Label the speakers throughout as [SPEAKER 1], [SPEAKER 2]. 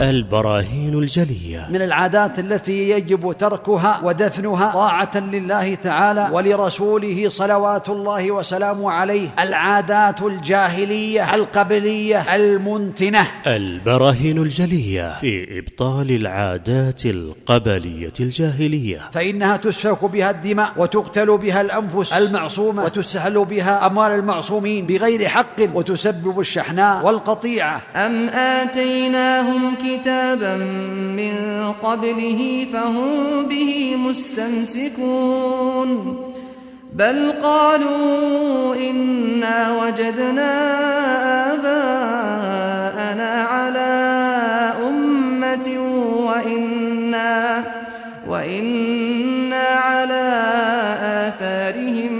[SPEAKER 1] البراهين الجلية.
[SPEAKER 2] من العادات التي يجب تركها ودفنها طاعة لله تعالى ولرسوله صلوات الله وسلامه عليه العادات الجاهلية القبلية المنتنة.
[SPEAKER 1] البراهين الجلية في إبطال العادات القبلية الجاهلية.
[SPEAKER 2] فإنها تسفك بها الدماء وتقتل بها الأنفس المعصومة وتستحل بها أموال المعصومين بغير حق وتسبب الشحناء والقطيعة.
[SPEAKER 3] أم آتيناهم كتابا من قبله فهم به مستمسكون بل قالوا إنا وجدنا آباءنا على أمة وإنا وإنا على آثارهم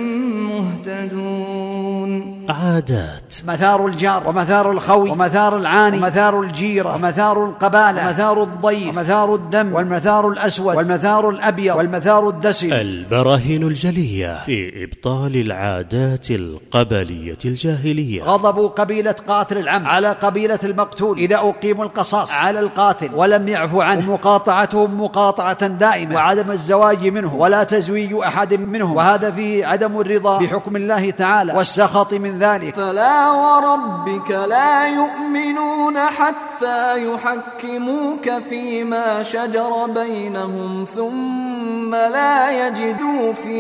[SPEAKER 3] مهتدون
[SPEAKER 1] عادات
[SPEAKER 2] مثار الجار. ومثار الخوي. ومثار العاني. ومثار الجيرة ومثار القبالة. ومثار الضيف. ومثار الدم. والمثار الأسود. والمثار الأبيض. والمثار الدسم.
[SPEAKER 1] البراهين الجلية في إبطال العادات القبلية الجاهلية.
[SPEAKER 2] غضب قبيلة قاتل العم على قبيلة المقتول. إذا أقيموا القصاص. على القاتل. ولم يعفوا عنه. ومقاطعتهم مقاطعة دائمة. وعدم الزواج منه ولا تزويج أحد منهم. وهذا فيه عدم الرضا. بحكم الله تعالى. والسخط من ذلك.
[SPEAKER 4] فلا وربك لا يؤمنون حتى يحكموك فيما شجر بينهم ثم لا يجدوا في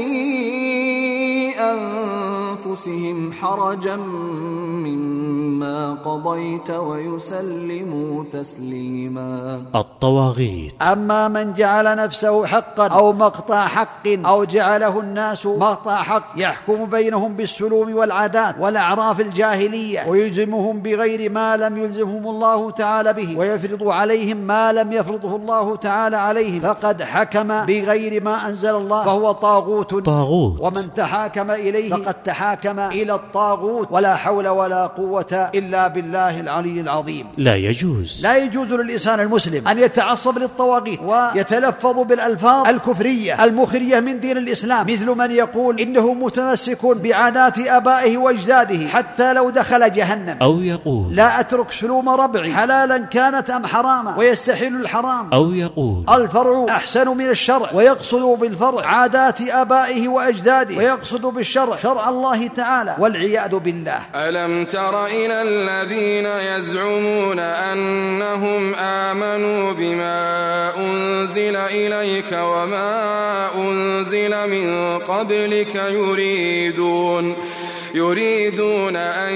[SPEAKER 4] أنفسهم حرجا مما قضيت ويسلموا تسليما.
[SPEAKER 1] الطواغيت.
[SPEAKER 2] أما من جعل نفسه حقا أو مقطع حق أو جعله الناس مقطع حق يحكم بينهم بالسلوم والعادات والأعراف الجاهلية. ويلزمهم بغير ما لم يلزمهم الله تعالى به. ويفرض عليهم ما لم يفرضه الله تعالى عليهم فقد حكم بغير ما أنزل الله. فهو طاغوت.
[SPEAKER 1] طاغوت.
[SPEAKER 2] ومن تحاكم إليه فقد تحاكم إلى الطاغوت. ولا حول ولا قوة إلا بالله العلي العظيم.
[SPEAKER 1] لا يجوز.
[SPEAKER 2] لا يجوز للإنسان المسلم أن يتعصب للطواغيت ويتلفظ بالألفاظ الكفرية المخرية من دين الإسلام. مثل من يقول إنه متمسك بعادات آبائه وأجداده حتى لو دخل جهنم.
[SPEAKER 1] أو يقول
[SPEAKER 2] لا أترك سلوم ربعي. حلالا كانت أم حراما. ويستحل الحرام.
[SPEAKER 1] أو يقول
[SPEAKER 2] الفرع أحسن من الشرع. ويقصد بالفرع عادات آبائه وأجداده. ويقصد بالشرع شرع الله تعالى. والعياذ بالله.
[SPEAKER 5] ألم تر إلى الذين يزعمون أنهم آمنوا بما أنزل إليك وما أنزل من قبلك يريدون يريدون أن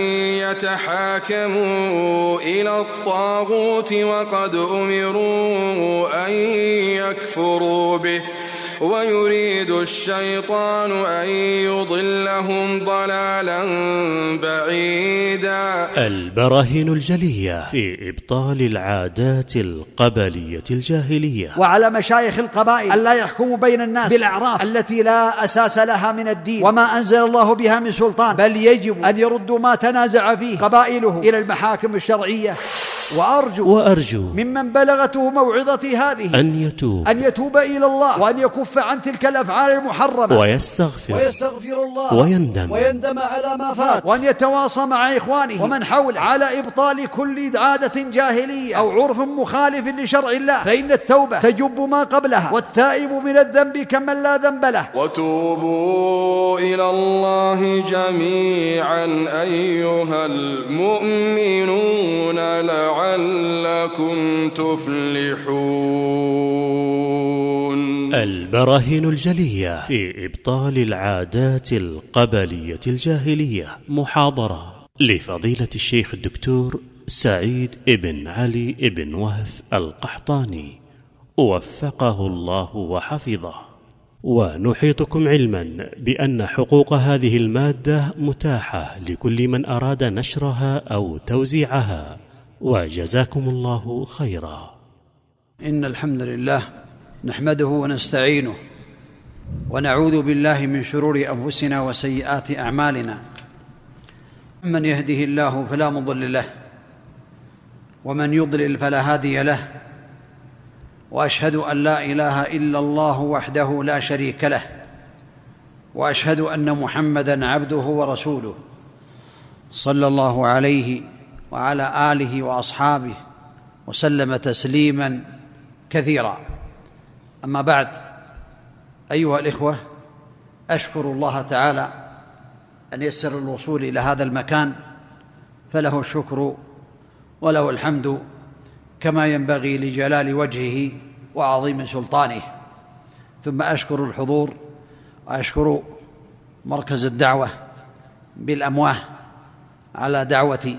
[SPEAKER 5] يتحاكموا إلى الطاغوت وقد أمروا أن يكفروا به. ويريد الشيطان أن يضلهم ضلالا بعيدا.
[SPEAKER 1] البراهين الجلية في إبطال العادات القبلية الجاهلية.
[SPEAKER 2] وعلى مشايخ القبائل ألا يحكموا بين الناس بالأعراف التي لا أساس لها من الدين وما أنزل الله بها من سلطان بل يجب أن يردوا ما تنازع فيه قبائله إلى المحاكم الشرعية. وأرجو
[SPEAKER 1] وأرجو
[SPEAKER 2] ممن بلغته موعظتي هذه
[SPEAKER 1] أن يتوب.
[SPEAKER 2] أن يتوب إلى الله وأن يكف عن تلك الأفعال المحرمة
[SPEAKER 1] ويستغفر.
[SPEAKER 2] ويستغفر الله.
[SPEAKER 1] ويندم.
[SPEAKER 2] ويندم على ما فات. وأن يتواصى مع إخوانه ومن حوله على إبطال كل عادة جاهلية أو عرف مخالف لشرع الله. فإن التوبة تجب ما قبلها والتائب من الذنب كمن لا ذنب له.
[SPEAKER 5] وتوبوا إلى الله جميعا أيها المؤمنون. لعلكم تفلحون.
[SPEAKER 1] البراهين الجلية في إبطال العادات القبلية الجاهلية. محاضرة لفضيلة الشيخ الدكتور سعيد ابن علي ابن وهف القحطاني. وفقه الله وحفظه. ونحيطكم علما بأن حقوق هذه المادة متاحة لكل من أراد نشرها أو توزيعها. وجزاكم الله خيرا.
[SPEAKER 2] إن الحمد لله نحمده ونستعينه ونعوذ بالله من شرور أنفسنا وسيئات أعمالنا. من يهده الله فلا مضل له ومن يضلل فلا هادي له وأشهد أن لا إله إلا الله وحده لا شريك له وأشهد أن محمدا عبده ورسوله. صلى الله عليه وعلى آله وأصحابه وسلم تسليما كثيرا. أما بعد أيها الإخوة أشكر الله تعالى أن يسر الوصول إلى هذا المكان فله الشكر وله الحمد كما ينبغي لجلال وجهه وعظيم سلطانه. ثم أشكر الحضور وأشكر مركز الدعوة بالأمواه على دعوتي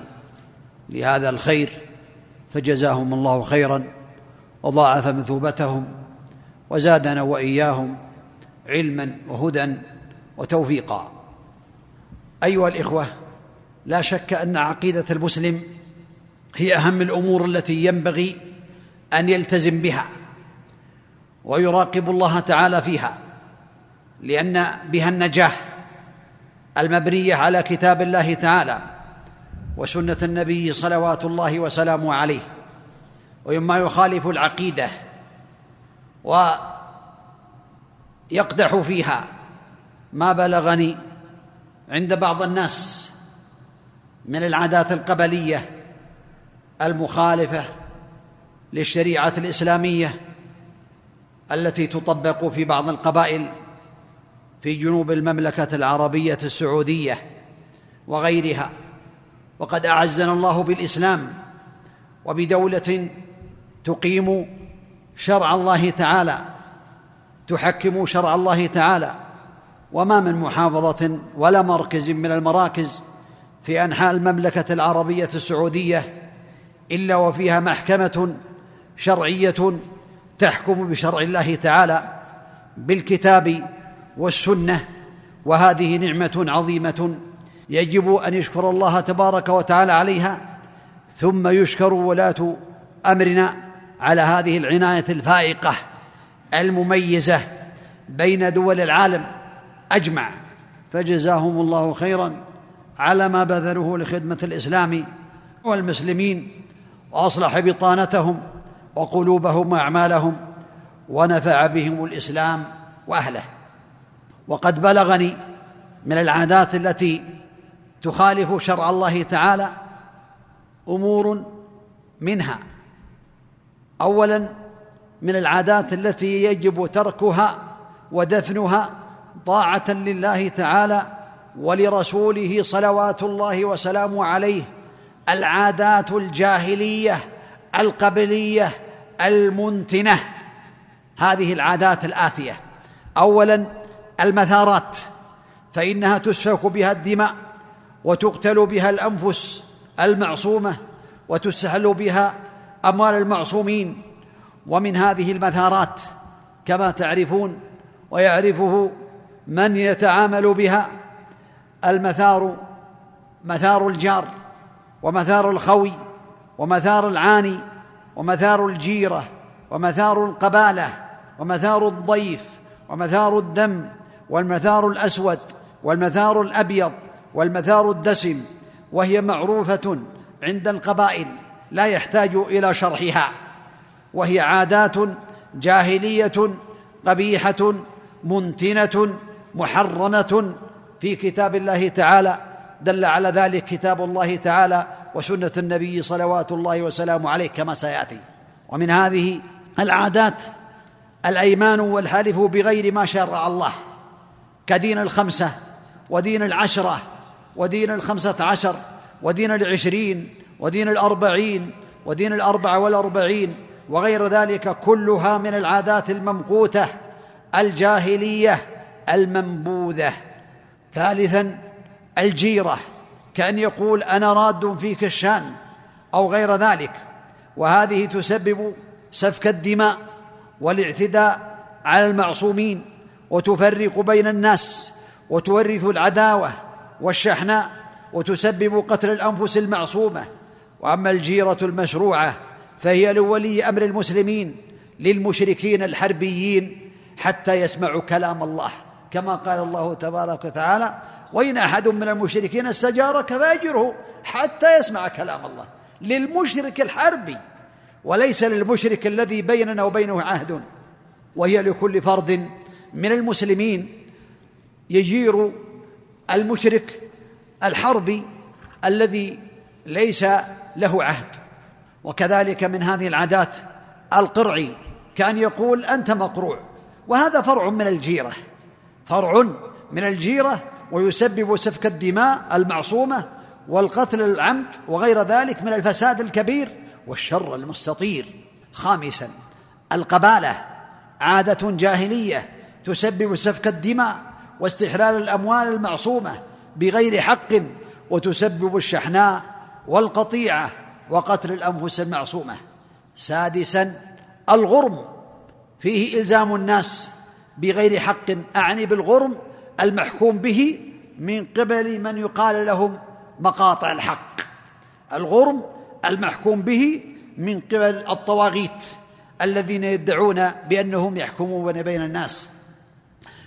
[SPEAKER 2] لهذا الخير فجزاهم الله خيرا وضاعف مثوبتهم وزادنا وإياهم علما وهدى وتوفيقا. أيها الإخوة لا شك أن عقيدة المسلم هي أهم الأمور التي ينبغي أن يلتزم بها ويراقب الله تعالى فيها لأن بها النجاه المبنية على كتاب الله تعالى. وسنة النبي صلوات الله وسلامه عليه ومما يخالف العقيدة ويقدح فيها ما بلغني عند بعض الناس من العادات القبلية المخالفة للشريعة الإسلامية التي تطبق في بعض القبائل في جنوب المملكة العربية السعودية وغيرها. وقد أعزنا الله بالإسلام وبدولة تقيم شرع الله تعالى تحكم شرع الله تعالى وما من محافظة ولا مركز من المراكز في أنحاء المملكة العربية السعودية إلا وفيها محكمة شرعية تحكم بشرع الله تعالى بالكتاب والسنة وهذه نعمة عظيمة يجب أن يشكر الله تبارك وتعالى عليها ثم يشكر ولاة أمرنا على هذه العناية الفائقة المميزة بين دول العالم أجمع. فجزاهم الله خيرا على ما بذلوه لخدمة الإسلام والمسلمين وأصلح بطانتهم وقلوبهم وأعمالهم ونفع بهم الإسلام وأهله. وقد بلغني من العادات التي تخالف شرع الله تعالى أمور منها. اولا من العادات التي يجب تركها ودفنها طاعة لله تعالى ولرسوله صلوات الله وسلامه عليه. العادات الجاهلية القبلية المنتنة. هذه العادات الآتية. اولا المثارات فإنها تسفك بها الدماء. وتقتل بها الأنفس المعصومة وتستحل بها أموال المعصومين. ومن هذه المثارات كما تعرفون ويعرفه من يتعامل بها المثار مثار الجار ومثار الخوي ومثار العاني ومثار الجيرة ومثار القبالة ومثار الضيف ومثار الدم والمثار الأسود والمثار الأبيض. والمثار الدسم وهي معروفة عند القبائل لا يحتاج إلى شرحها. وهي عادات جاهلية قبيحة منتنة محرمة في كتاب الله تعالى دل على ذلك كتاب الله تعالى وسنة النبي صلوات الله وسلامه عليه كما سيأتي. ومن هذه العادات الأيمان والحلف بغير ما شرع الله كدين الخمسة ودين العشرة ودين الخمسة عشر ودين العشرين ودين الأربعين ودين الأربعة والأربعين وغير ذلك كلها من العادات الممقوتة الجاهلية المنبوذة. ثالثا الجيرة كأن يقول أنا راد فيك الشان أو غير ذلك. وهذه تسبب سفك الدماء والاعتداء على المعصومين وتفرق بين الناس وتورث العداوة والشحناء وتسبب قتل الأنفس المعصومة. وأما الجيرة المشروعة فهي لولي أمر المسلمين للمشركين الحربيين حتى يسمعوا كلام الله. كما قال الله تبارك وتعالى وإن أحد من المشركين استجارك فأجره حتى يسمع كلام الله. للمشرك الحربي وليس للمشرك الذي بيننا وبينه عهد. وهي لكل فرد من المسلمين يجير المشرك الحربي الذي ليس له عهد. وكذلك من هذه العادات القرعي كان يقول أنت مقروع وهذا فرع من الجيرة فرع من الجيرة ويسبب سفك الدماء المعصومة والقتل العمد وغير ذلك من الفساد الكبير والشر المستطير. خامسا القبالة عادة جاهلية تسبب سفك الدماء واستحلال الأموال المعصومة بغير حق وتسبب الشحناء والقطيعة وقتل الأنفس المعصومة. سادسا الغرم. فيه إلزام الناس بغير حق. أعني بالغرم المحكوم به من قبل من يقال لهم مقاطع الحق. الغرم المحكوم به من قبل الطواغيت الذين يدعون بأنهم يحكمون بين الناس.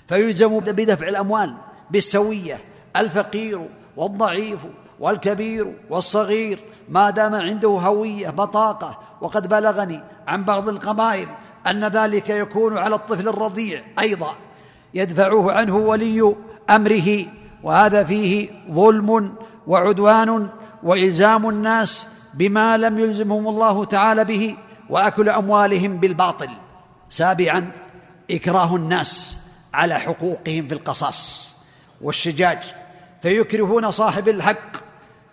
[SPEAKER 2] فيلزم بدفع الأموال بالسوية الفقير والضعيف والكبير والصغير. ما دام عنده هوية بطاقة وقد بلغني عن بعض القبائل أن ذلك يكون على الطفل الرضيع أيضا. يدفعه عنه ولي أمره وهذا فيه ظلم وعدوان وإلزام الناس بما لم يلزمهم الله تعالى به وأكل أموالهم بالباطل. سابعا إكراه الناس. على حقوقهم في القصاص والشجاج. فيكرهون صاحب الحق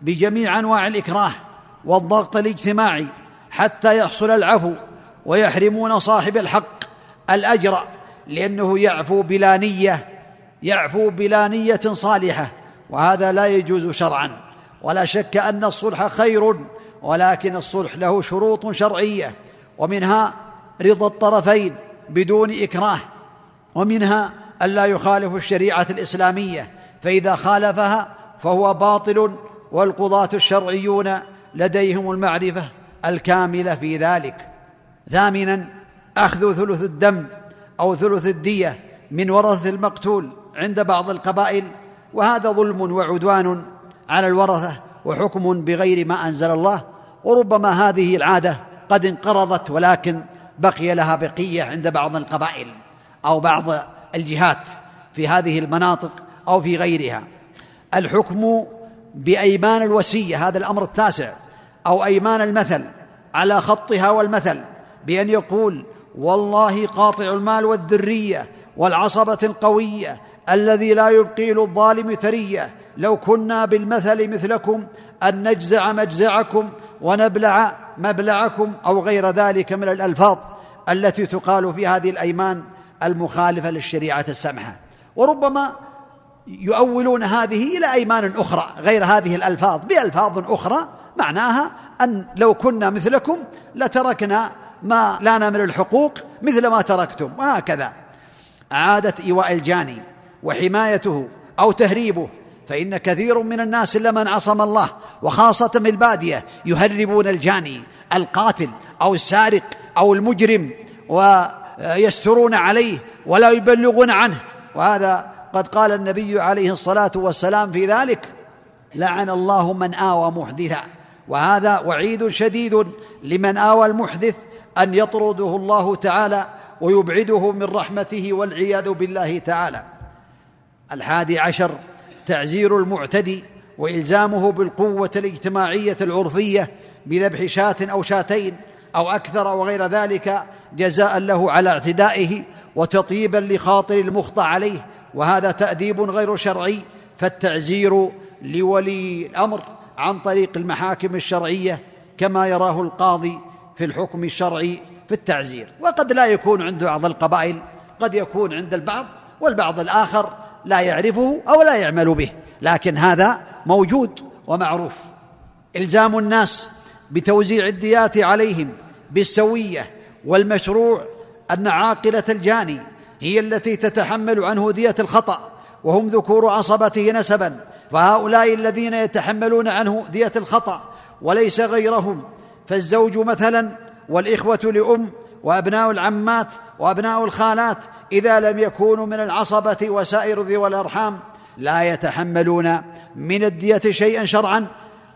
[SPEAKER 2] بجميع أنواع الإكراه والضغط الاجتماعي حتى يحصل العفو ويحرمون صاحب الحق الأجر لأنه يعفو بلا نية يعفو بلا نية صالحة. وهذا لا يجوز شرعا. ولا شك أن الصلح خير ولكن الصلح له شروط شرعية. ومنها رضا الطرفين بدون إكراه. ومنها الا يخالف الشريعة الإسلامية فإذا خالفها فهو باطل والقضاة الشرعيون لديهم المعرفة الكاملة في ذلك. ثامنا أخذ ثلث الدم أو ثلث الدية من ورثة المقتول عند بعض القبائل وهذا ظلم وعدوان على الورثة وحكم بغير ما أنزل الله وربما هذه العادة قد انقرضت ولكن بقي لها بقية عند بعض القبائل. أو بعض الجهات في هذه المناطق أو في غيرها. الحكم بأيمان الوسية هذا الأمر التاسع أو أيمان المثل على خطها والمثل بأن يقول والله قاطع المال والذرية والعصبة القوية الذي لا يبقي للظالم ثرية. لو كنا بالمثل مثلكم أن نجزع مجزعكم ونبلع مبلعكم أو غير ذلك من الألفاظ التي تقال في هذه الأيمان. المخالفة للشريعة السمحة. وربما يؤولون هذه إلى أيمان أخرى غير هذه الألفاظ بألفاظ أخرى معناها أن لو كنا مثلكم لتركنا ما لنا من الحقوق مثل ما تركتم وهكذا. عاده إيواء الجاني وحمايته أو تهريبه فإن كثير من الناس لمن عصم الله وخاصة من البادية يهربون الجاني القاتل أو السارق أو المجرم ويسترون عليه ولا يبلغون عنه. وهذا قد قال النبي عليه الصلاة والسلام في ذلك لعن الله من آوى محدثا. وهذا وعيد شديد لمن آوى المحدث أن يطرده الله تعالى ويبعده من رحمته والعياذ بالله تعالى. الحادي عشر تعزير المعتدي وإلزامه بالقوة الاجتماعية العرفية بذبح شاة أو شاتين أو أكثر وغير ذلك جزاء له على اعتدائه وتطيبا لخاطر المخطى عليه وهذا تأديب غير شرعي فالتعزير لولي الأمر عن طريق المحاكم الشرعية كما يراه القاضي في الحكم الشرعي في التعزير. وقد لا يكون عند بعض القبائل قد يكون عند البعض والبعض الآخر لا يعرفه أو لا يعمل به لكن هذا موجود ومعروف. إلزام الناس بتوزيع الديات عليهم بالسوية والمشروع أن عاقلة الجاني هي التي تتحمل عنه دية الخطأ وهم ذكور عصبته نسبا فهؤلاء الذين يتحملون عنه دية الخطأ وليس غيرهم فالزوج مثلا والإخوة لأم وأبناء العمات وأبناء الخالات إذا لم يكونوا من العصبة وسائر ذوي الأرحام لا يتحملون من الدية شيئا شرعا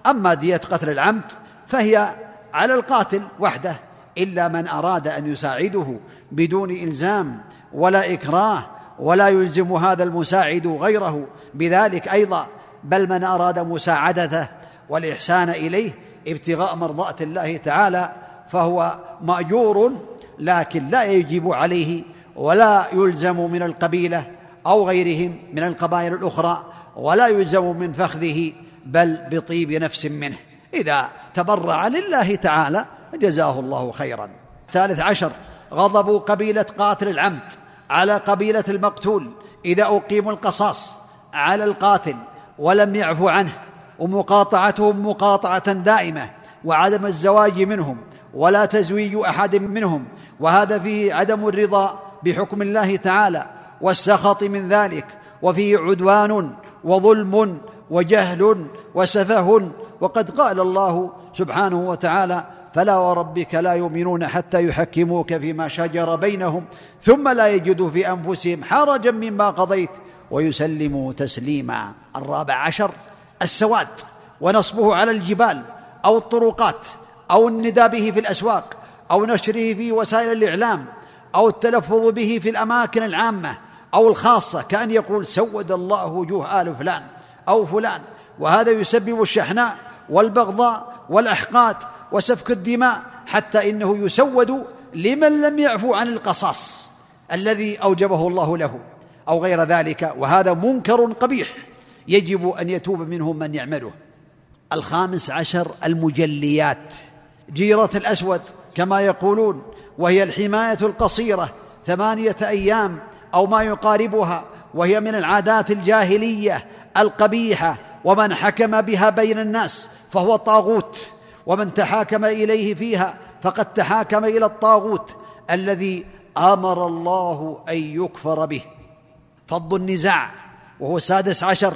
[SPEAKER 2] أما دية قتل العمد فهي على القاتل وحده. إلا من أراد أن يساعده بدون إلزام ولا إكراه ولا يلزم هذا المساعد غيره. بذلك أيضا بل من أراد مساعدته والإحسان إليه ابتغاء مرضاة الله تعالى فهو مأجور لكن لا يجب عليه ولا يلزم من القبيلة أو غيرهم من القبائل الأخرى ولا يلزم من فخذه بل بطيب نفس منه. إذا تبرع لله تعالى جزاه الله خيرا. ثالث عشر غضب قبيلة قاتل العمد على قبيلة المقتول إذا أقيموا القصاص على القاتل ولم يعفو عنه ومقاطعتهم مقاطعة دائمة وعدم الزواج منهم ولا تزويج أحد منهم وهذا فيه عدم الرضا بحكم الله تعالى والسخط من ذلك وفيه عدوان وظلم وجهل وسفه وقد قال الله سبحانه وتعالى فلا وربك لا يؤمنون حتى يحكموك فيما شجر بينهم ثم لا يجدوا في أنفسهم حرجا مما قضيت ويسلموا تسليما. الرابع عشر السواد ونصبه على الجبال أو الطرقات أو النداء به في الأسواق أو نشره في وسائل الإعلام أو التلفظ به في الأماكن العامة أو الخاصة كأن يقول سود الله وجوه آل فلان أو فلان وهذا يسبب الشحناء والبغضاء والأحقاد وسفك الدماء حتى إنه يسود لمن لم يعفو عن القصاص الذي أوجبه الله له أو غير ذلك وهذا منكر قبيح يجب أن يتوب منه من يعمله. الخامس عشر المجليات. جيرة الأسود كما يقولون وهي الحماية القصيرة ثمانية أيام أو ما يقاربها وهي من العادات الجاهلية القبيحة ومن حكم بها بين الناس فهو طاغوت ومن تحاكم إليه فيها فقد تحاكم إلى الطاغوت الذي أمر الله أن يكفر به. فض النزاع وهو السادس عشر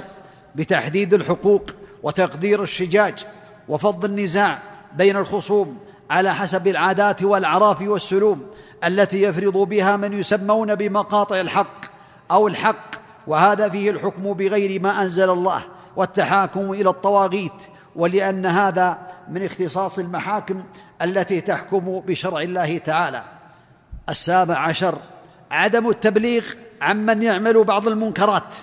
[SPEAKER 2] بتحديد الحقوق وتقدير الشجاج. وفض النزاع بين الخصوم على حسب العادات والأعراف والسلوم التي يفرض بها من يسمون بمقاطع الحق أو الحق وهذا فيه الحكم بغير ما أنزل الله والتحاكم إلى الطواغيت. ولأن هذا من اختصاص المحاكم التي تحكم بشرع الله تعالى. السابع عشر عدم التبليغ عمن يعمل بعض المنكرات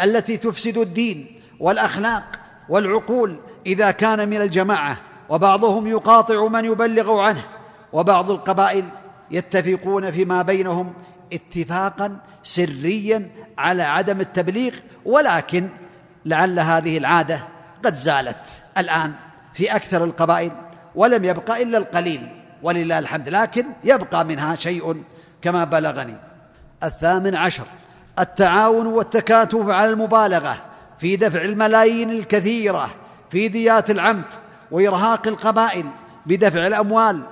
[SPEAKER 2] التي تفسد الدين والأخلاق والعقول إذا كان من الجماعة وبعضهم يقاطع من يبلغ عنه وبعض القبائل يتفقون فيما بينهم اتفاقا سريا على عدم التبليغ ولكن لعل هذه العادة قد زالت. الآن في أكثر القبائل ولم يبقى إلا القليل ولله الحمد. لكن يبقى منها شيء كما بلغني. الثامن عشر التعاون والتكاتف على المبالغة في دفع الملايين الكثيرة في ديات العمد وإرهاق القبائل بدفع الأموال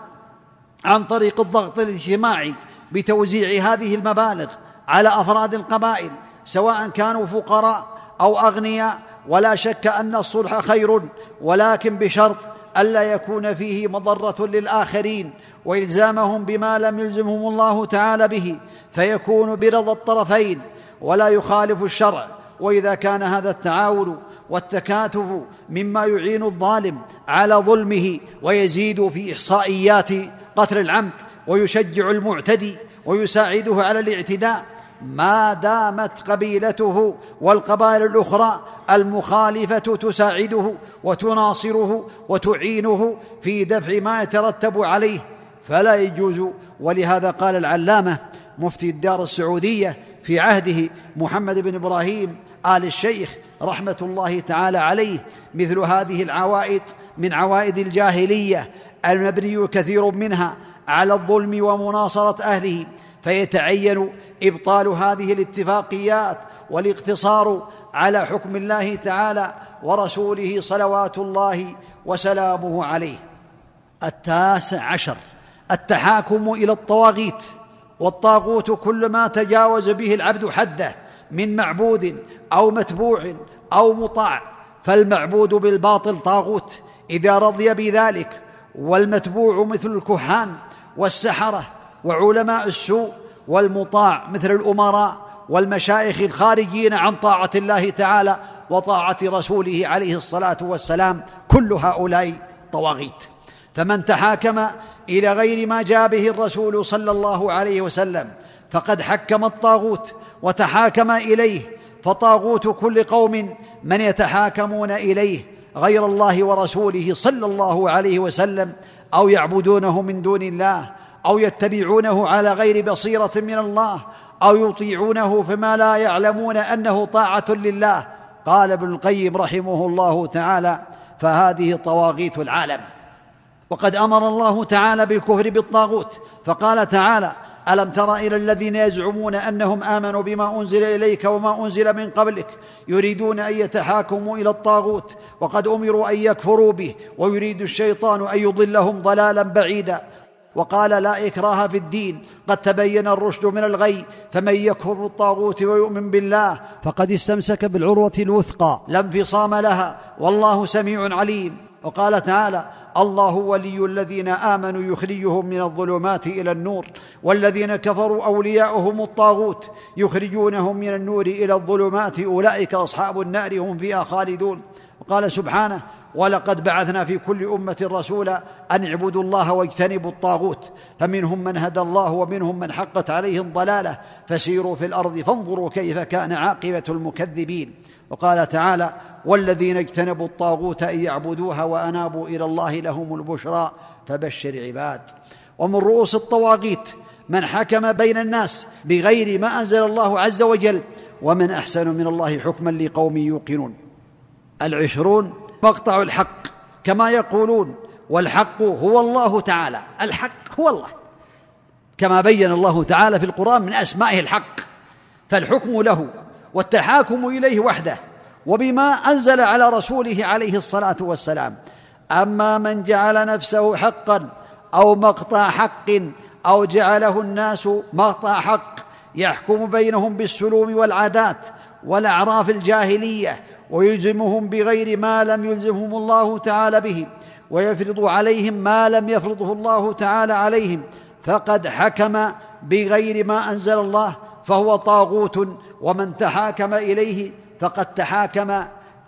[SPEAKER 2] عن طريق الضغط الاجتماعي بتوزيع هذه المبالغ على أفراد القبائل سواء كانوا فقراء أو أغنياء. ولا شك أن الصلح خير ولكن بشرط ألا يكون فيه مضرة للآخرين وإلزامهم بما لم يلزمهم الله تعالى به فيكون برضا الطرفين ولا يخالف الشرع. وإذا كان هذا التعاون والتكاتف مما يعين الظالم على ظلمه ويزيد في إحصائيات قتل العمد ويشجع المعتدي ويساعده على الاعتداء ما دامت قبيلته والقبائل الأخرى المخالفة تساعده وتناصره وتعينه في دفع ما يترتب عليه فلا يجوز. ولهذا قال العلامة مفتي الدار السعودية في عهده محمد بن إبراهيم آل الشيخ رحمة الله تعالى عليه مثل هذه العوائد من عوائد الجاهلية المبني كثير منها على الظلم ومناصرة أهله فيتعين إبطال هذه الاتفاقيات والاقتصار على حكم الله تعالى ورسوله صلوات الله وسلامه عليه. التاسع عشر التحاكم إلى الطواغيت والطاغوت كل ما تجاوز به العبد حده من معبود أو متبوع أو مطاع فالمعبود بالباطل طاغوت إذا رضي بذلك والمتبوع مثل الكهان والسحرة وعلماء السوء والمطاع مثل الأمراء والمشايخ الخارجين عن طاعة الله تعالى وطاعة رسوله عليه الصلاة والسلام كل هؤلاء طواغيت. فمن تحاكم إلى غير ما جاء به الرسول صلى الله عليه وسلم فقد حكم الطاغوت وتحاكم إليه فطاغوت كل قوم من يتحاكمون إليه غير الله ورسوله صلى الله عليه وسلم أو يعبدونه من دون الله أو يتبعونه على غير بصيرة من الله أو يطيعونه فيما لا يعلمون أنه طاعة لله. قال ابن القيم رحمه الله تعالى فهذه طواغيت العالم. وقد أمر الله تعالى بالكفر بالطاغوت. فقال تعالى ألم تر إلى الذين يزعمون أنهم آمنوا بما أنزل إليك وما أنزل من قبلك يريدون أن يتحاكموا إلى الطاغوت وقد أمروا أن يكفروا به ويريد الشيطان أن يضلهم ضلالا بعيدا. وقال لا إكراه في الدين. قد تبين الرشد من الغي فمن يكفر بالطاغوت ويؤمن بالله فقد استمسك بالعروة الوثقى. لا انفصام لها والله سميع عليم. وقال تعالى الله ولي الذين آمنوا يخرجهم من الظلمات إلى النور والذين كفروا أولياؤهم الطاغوت يخرجونهم من النور إلى الظلمات أولئك أصحاب النار هم فيها خالدون. وقال سبحانه ولقد بعثنا في كل أمة رسولا أن اعبدوا الله واجتنبوا الطاغوت فمنهم من هدى الله ومنهم من حقت عليه الضلاله فسيروا في الأرض فانظروا كيف كان عاقبة المكذبين. وقال تعالى والذين اجتنبوا الطاغوت أن يعبدوها وأنابوا إلى الله لهم البشرى فبشر عباد. ومن رؤوس الطواغيت من حكم بين الناس بغير ما أنزل الله عز وجل ومن أحسن من الله حكما لقوم يوقنون. العشرون مقطع الحق كما يقولون والحق هو الله تعالى. الحق هو الله. كما بين الله تعالى في القرآن من أسمائه الحق فالحكم له والتحاكم إليه وحده وبما أنزل على رسوله عليه الصلاة والسلام. أما من جعل نفسه حقا أو مقطع حق أو جعله الناس مقطع حق يحكم بينهم بالسلوم والعادات والأعراف الجاهلية ويلزمهم بغير ما لم يلزمهم الله تعالى به ويفرض عليهم ما لم يفرضه الله تعالى عليهم. فقد حكم بغير ما أنزل الله فهو طاغوت ومن تحاكم إليه فقد تحاكم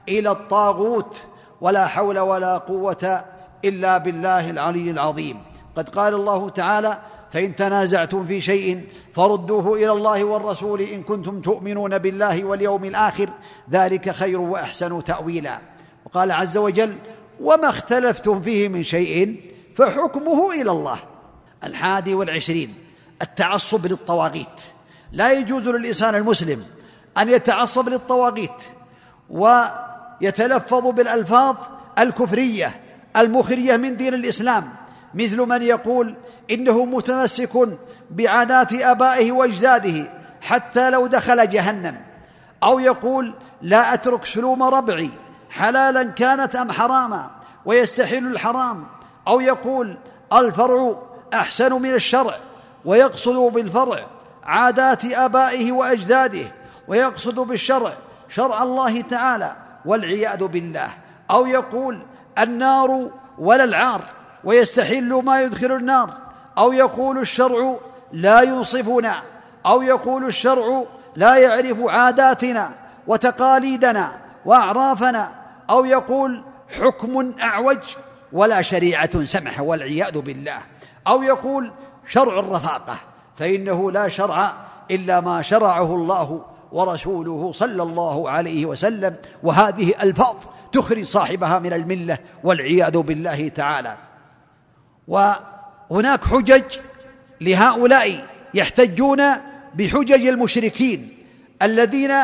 [SPEAKER 2] إلى الطاغوت. ولا حول ولا قوة إلا بالله العلي العظيم. قد قال الله تعالى فإن تنازعتم في شيء فردوه إلى الله والرسول إن كنتم تؤمنون بالله واليوم الآخر ذلك خير وأحسن تأويلا. وقال عز وجل وما اختلفتم فيه من شيء فحكمه إلى الله. الحادي والعشرين التعصب للطواغيت. لا يجوز للإنسان المسلم أن يتعصب للطواغيت ويتلفظ بالألفاظ الكفرية المخرية من دين الإسلام. مثل من يقول إنه متمسك بعادات أبائه وأجداده حتى لو دخل جهنم أو يقول لا أترك سلوم ربعي حلالا كانت أم حراما ويستحل الحرام أو يقول الفرع أحسن من الشرع ويقصد بالفرع عادات أبائه وأجداده ويقصد بالشرع شرع الله تعالى والعياذ بالله أو يقول النار ولا العار. ويستحل ما يدخل النار. أو يقول الشرع لا ينصفنا أو يقول الشرع لا يعرف عاداتنا وتقاليدنا وأعرافنا. أو يقول حكم أعوج ولا شريعة سمح والعياذ بالله. أو يقول شرع الرفاقة. فإنه لا شرع إلا ما شرعه الله ورسوله صلى الله عليه وسلم. وهذه ألفاظ تخرج صاحبها من الملة والعياذ بالله تعالى. وهناك حجج لهؤلاء يحتجون بحجج المشركين الذين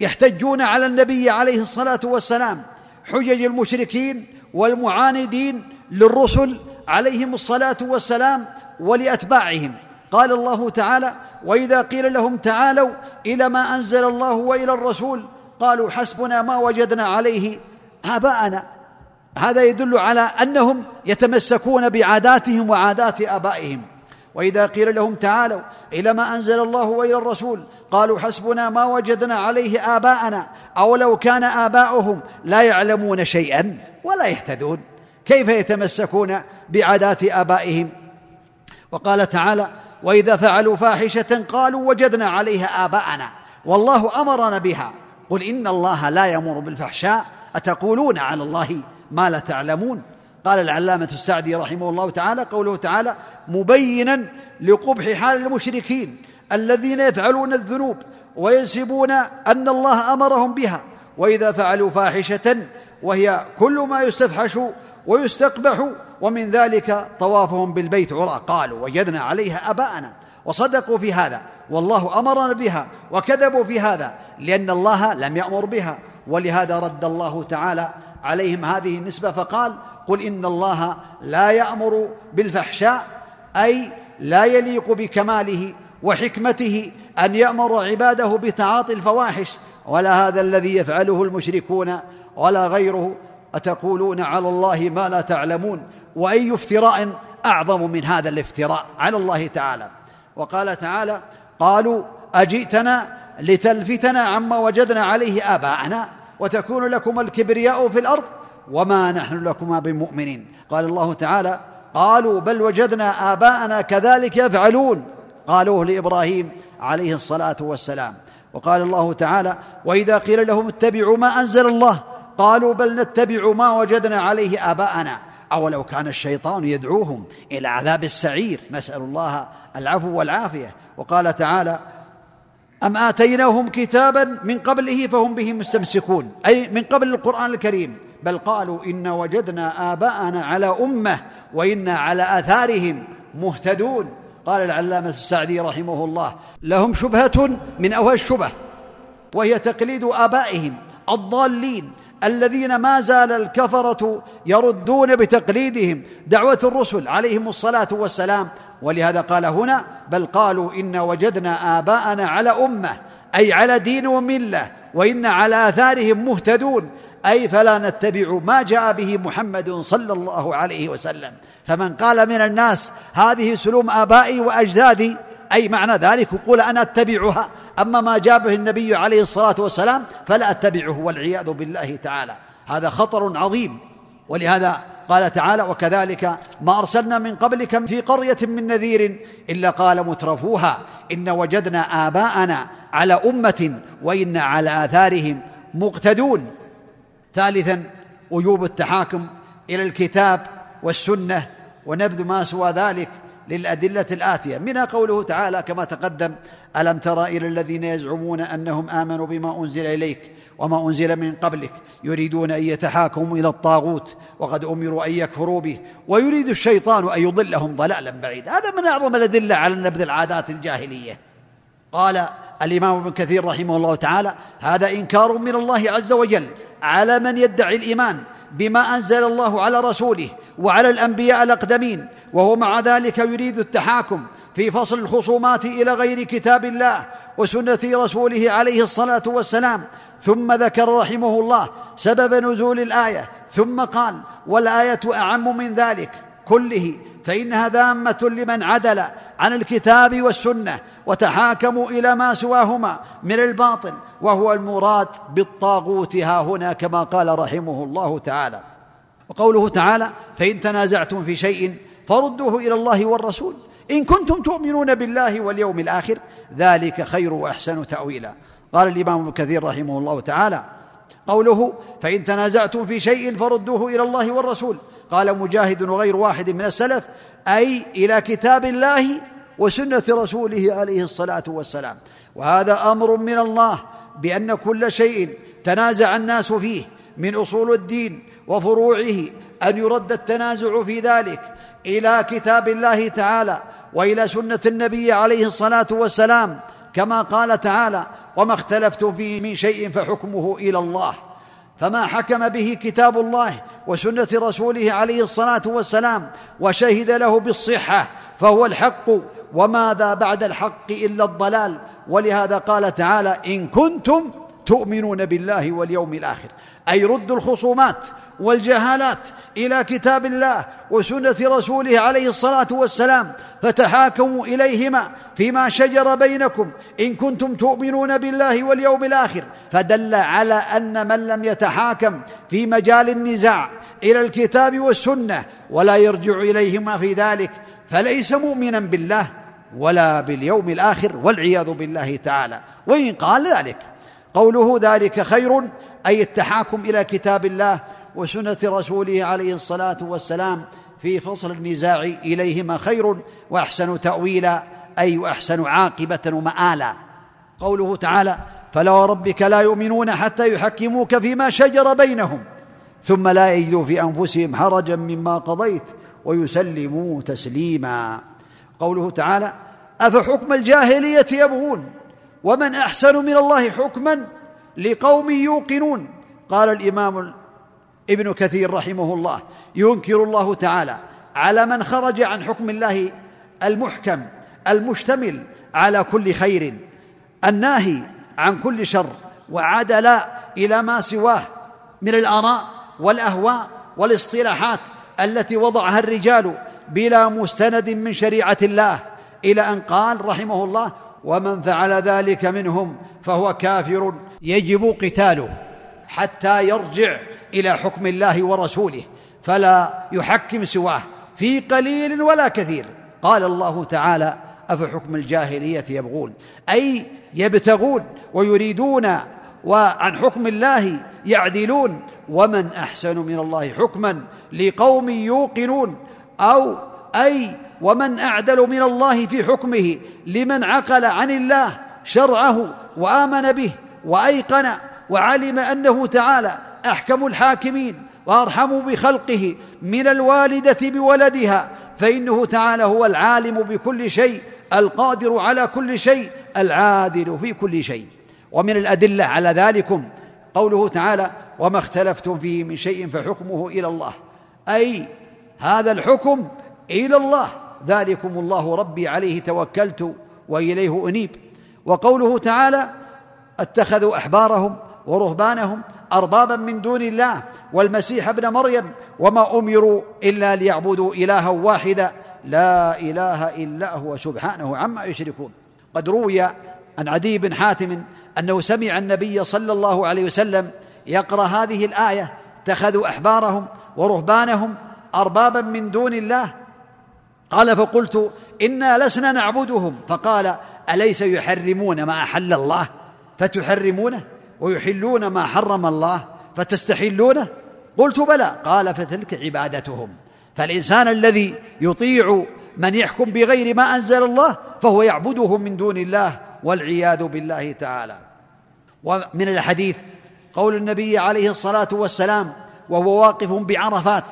[SPEAKER 2] يحتجون على النبي عليه الصلاة والسلام. حجج المشركين والمعاندين للرسل عليهم الصلاة والسلام ولأتباعهم. قال الله تعالى وإذا قيل لهم تعالوا إلى ما أنزل الله وإلى الرسول قالوا حسبنا ما وجدنا عليه آباءنا. هذا يدل على أنهم يتمسكون بعاداتهم وعادات آبائهم. وإذا قيل لهم تعالوا إلى ما أنزل الله وإلى الرسول قالوا حسبنا ما وجدنا عليه آباءنا أو لو كان آباؤهم لا يعلمون شيئا ولا يهتدون. كيف يتمسكون بعادات آبائهم؟ وقال تعالى وإذا فعلوا فاحشة قالوا وجدنا عليها آباءنا والله أمرنا بها. قل إن الله لا يأمر بالفحشاء أتقولون على الله ما لا تعلمون. قال العلامة السعدي رحمه الله تعالى قوله تعالى مبينا لقبح حال المشركين الذين يفعلون الذنوب وينسبون أن الله أمرهم بها وإذا فعلوا فاحشة وهي كل ما يستفحش ويستقبح ومن ذلك طوافهم بالبيت عرى. قالوا وجدنا عليها أباءنا وصدقوا في هذا والله أمرنا بها وكذبوا في هذا لأن الله لم يأمر بها. ولهذا رد الله تعالى عليهم هذه النسبة فقال قل إن الله لا يأمر بالفحشاء أي لا يليق بكماله وحكمته أن يأمر عباده بتعاطي الفواحش ولا هذا الذي يفعله المشركون ولا غيره. أتقولون على الله ما لا تعلمون؟ وأي افتراء أعظم من هذا الافتراء على الله تعالى؟ وقال تعالى قالوا أجئتنا لتلفتنا عما وجدنا عليه آباءنا وتكون لكم الكبرياء في الأرض وما نحن لكما بمؤمنين. قال الله تعالى قالوا بل وجدنا آباءنا كذلك يفعلون. قالوه لإبراهيم عليه الصلاة والسلام. وقال الله تعالى وإذا قيل لهم اتبعوا ما أنزل الله قالوا بل نتبع ما وجدنا عليه آباءنا. أولو كان الشيطان يدعوهم إلى عذاب السعير. نسأل الله العفو والعافية. وقال تعالى أم آتيناهم كتابا من قبله فهم به مستمسكون؟ أي من قبل القرآن الكريم. بل قالوا إن وجدنا آباءنا على أمة وأنا على آثارهم مهتدون. قال العلامة السعدي رحمه الله لهم شبهة من اوهى الشبه وهي تقليد آبائهم الضالين الذين ما زال الكفرة يردون بتقليدهم. دعوة الرسل عليهم الصلاة والسلام ولهذا قال هنا بل قالوا إن وجدنا آباءنا على أمة أي على دين وملة وإن على آثارهم مهتدون أي فلا نتبع ما جاء به محمد صلى الله عليه وسلم. فمن قال من الناس هذه سلوم آبائي وأجدادي أي معنى ذلك؟ يقول أنا أتبعها أما ما جاء به النبي عليه الصلاة والسلام فلا أتبعه والعياذ بالله تعالى. هذا خطر عظيم ولهذا قال تعالى وكذلك ما أرسلنا من قبلك في قرية من نذير إلا قال مترفوها إن وجدنا آباءنا على أمة وأنا على آثارهم مقتدون. ثالثا وجوب التحاكم إلى الكتاب والسنة ونبذ ما سوى ذلك للأدلة الآتية. منها قوله تعالى كما تقدم ألم تر إلى الذين يزعمون أنهم آمنوا بما أنزل إليك؟ وما أنزل من قبلك يريدون أن يتحاكموا إلى الطاغوت وقد أمروا أن يكفروا به ويريد الشيطان أن يضلهم ضلالا بعيدا. هذا من أعظم الأدلة على نبذ العادات الجاهلية. قال الإمام ابن كثير رحمه الله تعالى هذا إنكار من الله عز وجل على من يدعي الإيمان بما أنزل الله على رسوله وعلى الأنبياء الأقدمين وهو مع ذلك يريد التحاكم في فصل الخصومات إلى غير كتاب الله وسنة رسوله عليه الصلاة والسلام ثم ذكر رحمه الله سبب نزول الآية ثم قال والآية أعم من ذلك كله فإنها ذامة لمن عدل عن الكتاب والسنة وتحاكموا إلى ما سواهما من الباطل وهو المراد بالطاغوت ها هنا كما قال رحمه الله تعالى. وقوله تعالى فإن تنازعتم في شيء فردوه إلى الله والرسول إن كنتم تؤمنون بالله واليوم الآخر ذلك خير وأحسن تأويلا. قال الإمام ابن كثير رحمه الله تعالى قوله فإن تنازعتم في شيء فردوه إلى الله والرسول. قال مجاهد وغير واحد من السلف أي إلى كتاب الله وسنة رسوله عليه الصلاة والسلام. وهذا أمر من الله بأن كل شيء تنازع الناس فيه من أصول الدين وفروعه أن يرد التنازع في ذلك إلى كتاب الله تعالى وإلى سنة النبي عليه الصلاة والسلام. كما قال تعالى وما اختلفتم فيه من شيء فحكمه إلى الله. فما حكم به كتاب الله وسنة رسوله عليه الصلاة والسلام وشهد له بالصحة فهو الحق وماذا بعد الحق إلا الضلال؟ ولهذا قال تعالى إن كنتم تؤمنون بالله واليوم الآخر. أي ردوا الخصومات والجهالات إلى كتاب الله وسنة رسوله عليه الصلاة والسلام فتحاكموا إليهما فيما شجر بينكم. إن كنتم تؤمنون بالله واليوم الآخر فدل على أن من لم يتحاكم في مجال النزاع إلى الكتاب والسنة ولا يرجع إليهما في ذلك فليس مؤمنا بالله ولا باليوم الآخر والعياذ بالله تعالى. وإن قال ذلك قوله ذلك خير أي التحاكم إلى كتاب الله وسنة رسوله عليه الصلاة والسلام في فصل النزاع إليهما خير وأحسن تأويلا أي وأحسن عاقبة ومآلا. قوله تعالى فلا وربك لا يؤمنون حتى يحكموك فيما شجر بينهم ثم لا يجدوا في أنفسهم حرجا مما قضيت ويسلموا تسليما. قوله تعالى أفحكم الجاهلية يبغون ومن أحسن من الله حكما لقوم يوقنون. قال الإمام ابن كثير رحمه الله ينكر الله تعالى على من خرج عن حكم الله المحكم المشتمل على كل خير الناهي عن كل شر وعدل إلى ما سواه من الآراء والأهواء والاصطلاحات التي وضعها الرجال بلا مستند من شريعة الله إلى أن قال رحمه الله ومن فعل ذلك منهم فهو كافر. يجب قتاله. حتى يرجع إلى حكم الله ورسوله فلا يحكم سواه في قليل ولا كثير. قال الله تعالى أفحكم الجاهلية يبغون؟ أي يبتغون ويريدون وعن حكم الله يعدلون؟ ومن أحسن من الله حكما لقوم يوقنون؟ أو أي ومن أعدل من الله في حكمه لمن عقل عن الله شرعه وآمن به وأيقن وعلم أنه تعالى أحكم الحاكمين وأرحم بخلقه من الوالدة بولدها فإنه تعالى هو العالم بكل شيء القادر على كل شيء العادل في كل شيء. ومن الأدلة على ذلكم قوله تعالى وما اختلفتم فيه من شيء فحكمه إلى الله أي هذا الحكم إلى الله. ذلكم الله ربي عليه توكلت وإليه أنيب. وقوله تعالى أتخذوا أحبارهم ورهبانهم اربابا من دون الله والمسيح ابن مريم وما أمروا إلا ليعبدوا الها واحدا. لا إله إلا هو سبحانه عما يشركون. قد روي عن عدي بن حاتم أنه سمع النبي صلى الله عليه وسلم يقرأ هذه الآية اتخذوا أحبارهم ورهبانهم اربابا من دون الله قال فقلت إنا لسنا نعبدهم فقال أليس يحرمون ما أحل الله؟ فتحرمونه؟ ويحلون ما حرم الله فتستحلونه؟ قلت بلى. قال فتلك عبادتهم. فالإنسان الذي يطيع من يحكم بغير ما أنزل الله فهو يعبده من دون الله والعياذ بالله تعالى. ومن الحديث قول النبي عليه الصلاة والسلام وهو واقف بعرفات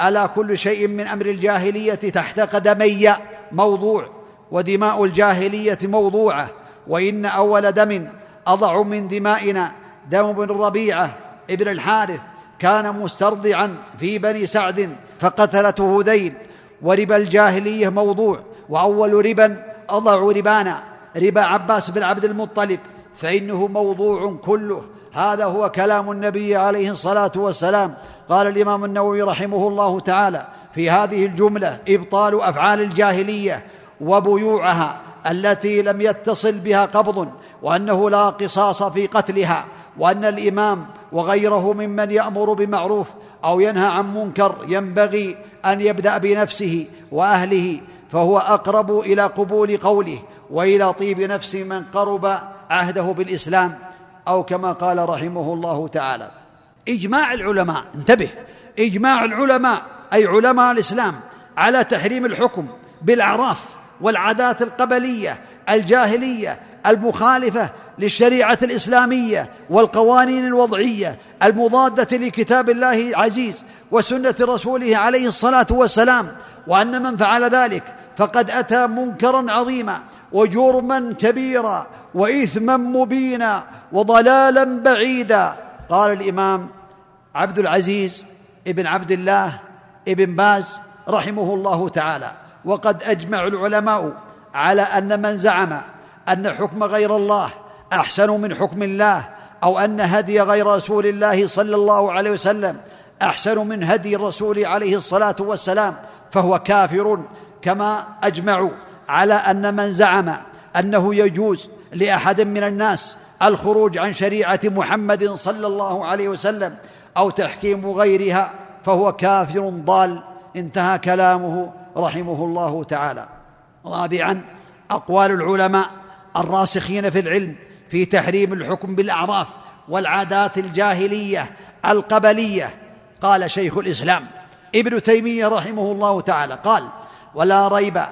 [SPEAKER 2] ألا كل شيء من أمر الجاهلية تحت قدمي موضوع ودماء الجاهلية موضوعة وإن أول دم أضع من دمائنا دم بن ربيعة ابن الحارث كان مسترضعا في بني سعد فقتلته هذيل. وربا الجاهلية موضوع وأول ربا أضع ربانا ربا عباس بن عبد المطلب فإنه موضوع كله. هذا هو كلام النبي عليه الصلاة والسلام. قال الإمام النووي رحمه الله تعالى في هذه الجملة إبطال أفعال الجاهلية وبيوعها التي لم يتصل بها قبض وأنه لا قصاص في قتلها وأن الإمام وغيره ممن يأمر بمعروف أو ينهى عن منكر ينبغي أن يبدأ بنفسه وأهله فهو أقرب إلى قبول قوله وإلى طيب نفس من قرب عهده بالإسلام أو كما قال رحمه الله تعالى. إجماع العلماء انتبه إجماع العلماء أي علماء الإسلام على تحريم الحكم بالأعراف والعادات القبلية الجاهلية المخالفة للشريعة الإسلامية والقوانين الوضعية المضادة لكتاب الله العزيز وسنة رسوله عليه الصلاة والسلام وأن من فعل ذلك فقد أتى منكرا عظيما وجرما كبيرا واثما مبينا وضلالا بعيدا. قال الإمام عبد العزيز ابن عبد الله ابن باز رحمه الله تعالى وقد أجمع العلماء على أن من زعم أن حكم غير الله أحسن من حكم الله أو أن هدي غير رسول الله صلى الله عليه وسلم أحسن من هدي الرسول عليه الصلاة والسلام فهو كافر كما أجمعوا على أن من زعم أنه يجوز لأحد من الناس الخروج عن شريعة محمد صلى الله عليه وسلم أو تحكيم غيرها فهو كافر ضال. انتهى كلامه رحمه الله تعالى. رابعا أقوال العلماء. الراسخين في العلم في تحريم الحكم بالأعراف والعادات الجاهلية القبلية. قال شيخ الإسلام ابن تيمية رحمه الله تعالى قال ولا ريب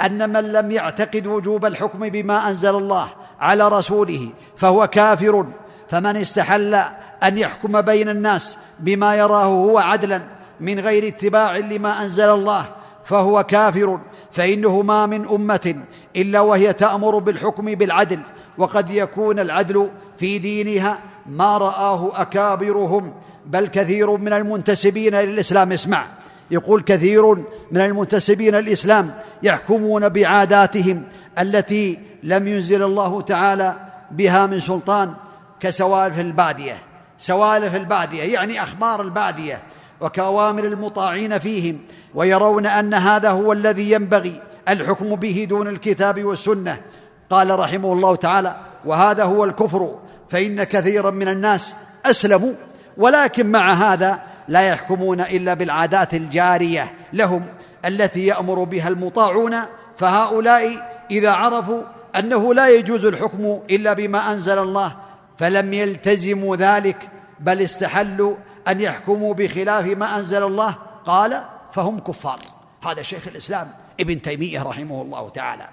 [SPEAKER 2] أن من لم يعتقد وجوب الحكم بما أنزل الله على رسوله فهو كافر فمن استحل أن يحكم بين الناس بما يراه هو عدلا من غير اتباع لما أنزل الله فهو كافر. فانه ما من أمة إلا وهي تأمر بالحكم بالعدل وقد يكون العدل في دينها ما رآه أكابرهم بل كثير من المنتسبين للإسلام. اسمع يقول كثير من المنتسبين للإسلام يحكمون بعاداتهم التي لم ينزل الله تعالى بها من سلطان كسوالف البادية. سوالف البادية يعني أخبار البادية. وكوامر المطاعين فيهم ويرون أن هذا هو الذي ينبغي الحكم به دون الكتاب والسنة. قال رحمه الله تعالى وهذا هو الكفر فإن كثيرا من الناس أسلموا ولكن مع هذا لا يحكمون إلا بالعادات الجارية لهم التي يأمر بها المطاعون. فهؤلاء إذا عرفوا أنه لا يجوز الحكم إلا بما أنزل الله فلم يلتزموا ذلك بل استحلوا أن يحكموا بخلاف ما أنزل الله. قال فهم كفار. هذا شيخ الإسلام ابن تيمية رحمه الله تعالى.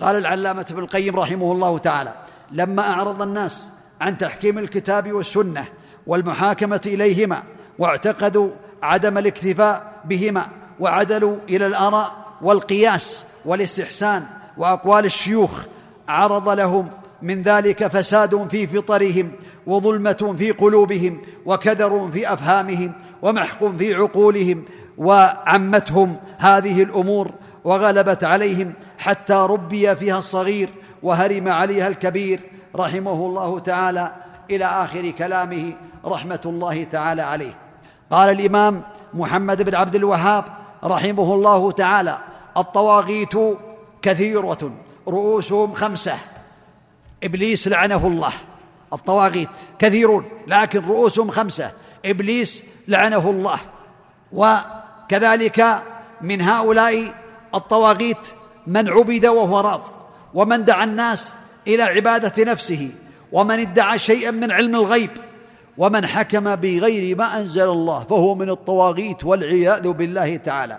[SPEAKER 2] قال العلامة ابن القيم رحمه الله تعالى لما أعرض الناس عن تحكيم الكتاب والسنة والمحاكمة إليهما واعتقدوا عدم الاكتفاء بهما وعدلوا إلى الآراء والقياس والاستحسان وأقوال الشيوخ عرض لهم من ذلك فساد في فطرهم وظلمة في قلوبهم وكدر في أفهامهم ومحق في عقولهم وعمتهم هذه الأمور وغلبت عليهم حتى ربي فيها الصغير وهرم عليها الكبير. رحمه الله تعالى إلى آخر كلامه رحمة الله تعالى عليه. قال الإمام محمد بن عبد الوهاب رحمه الله تعالى الطواغيت كثيرة رؤوسهم خمسة. إبليس لعنه الله. الطواغيت كثيرون لكن رؤوسهم خمسة. إبليس لعنه الله. وكذلك من هؤلاء الطواغيت من عبد وهو راض. ومن دعا الناس إلى عبادة نفسه. ومن ادعى شيئا من علم الغيب. ومن حكم بغير ما أنزل الله فهو من الطواغيت والعياذ بالله تعالى.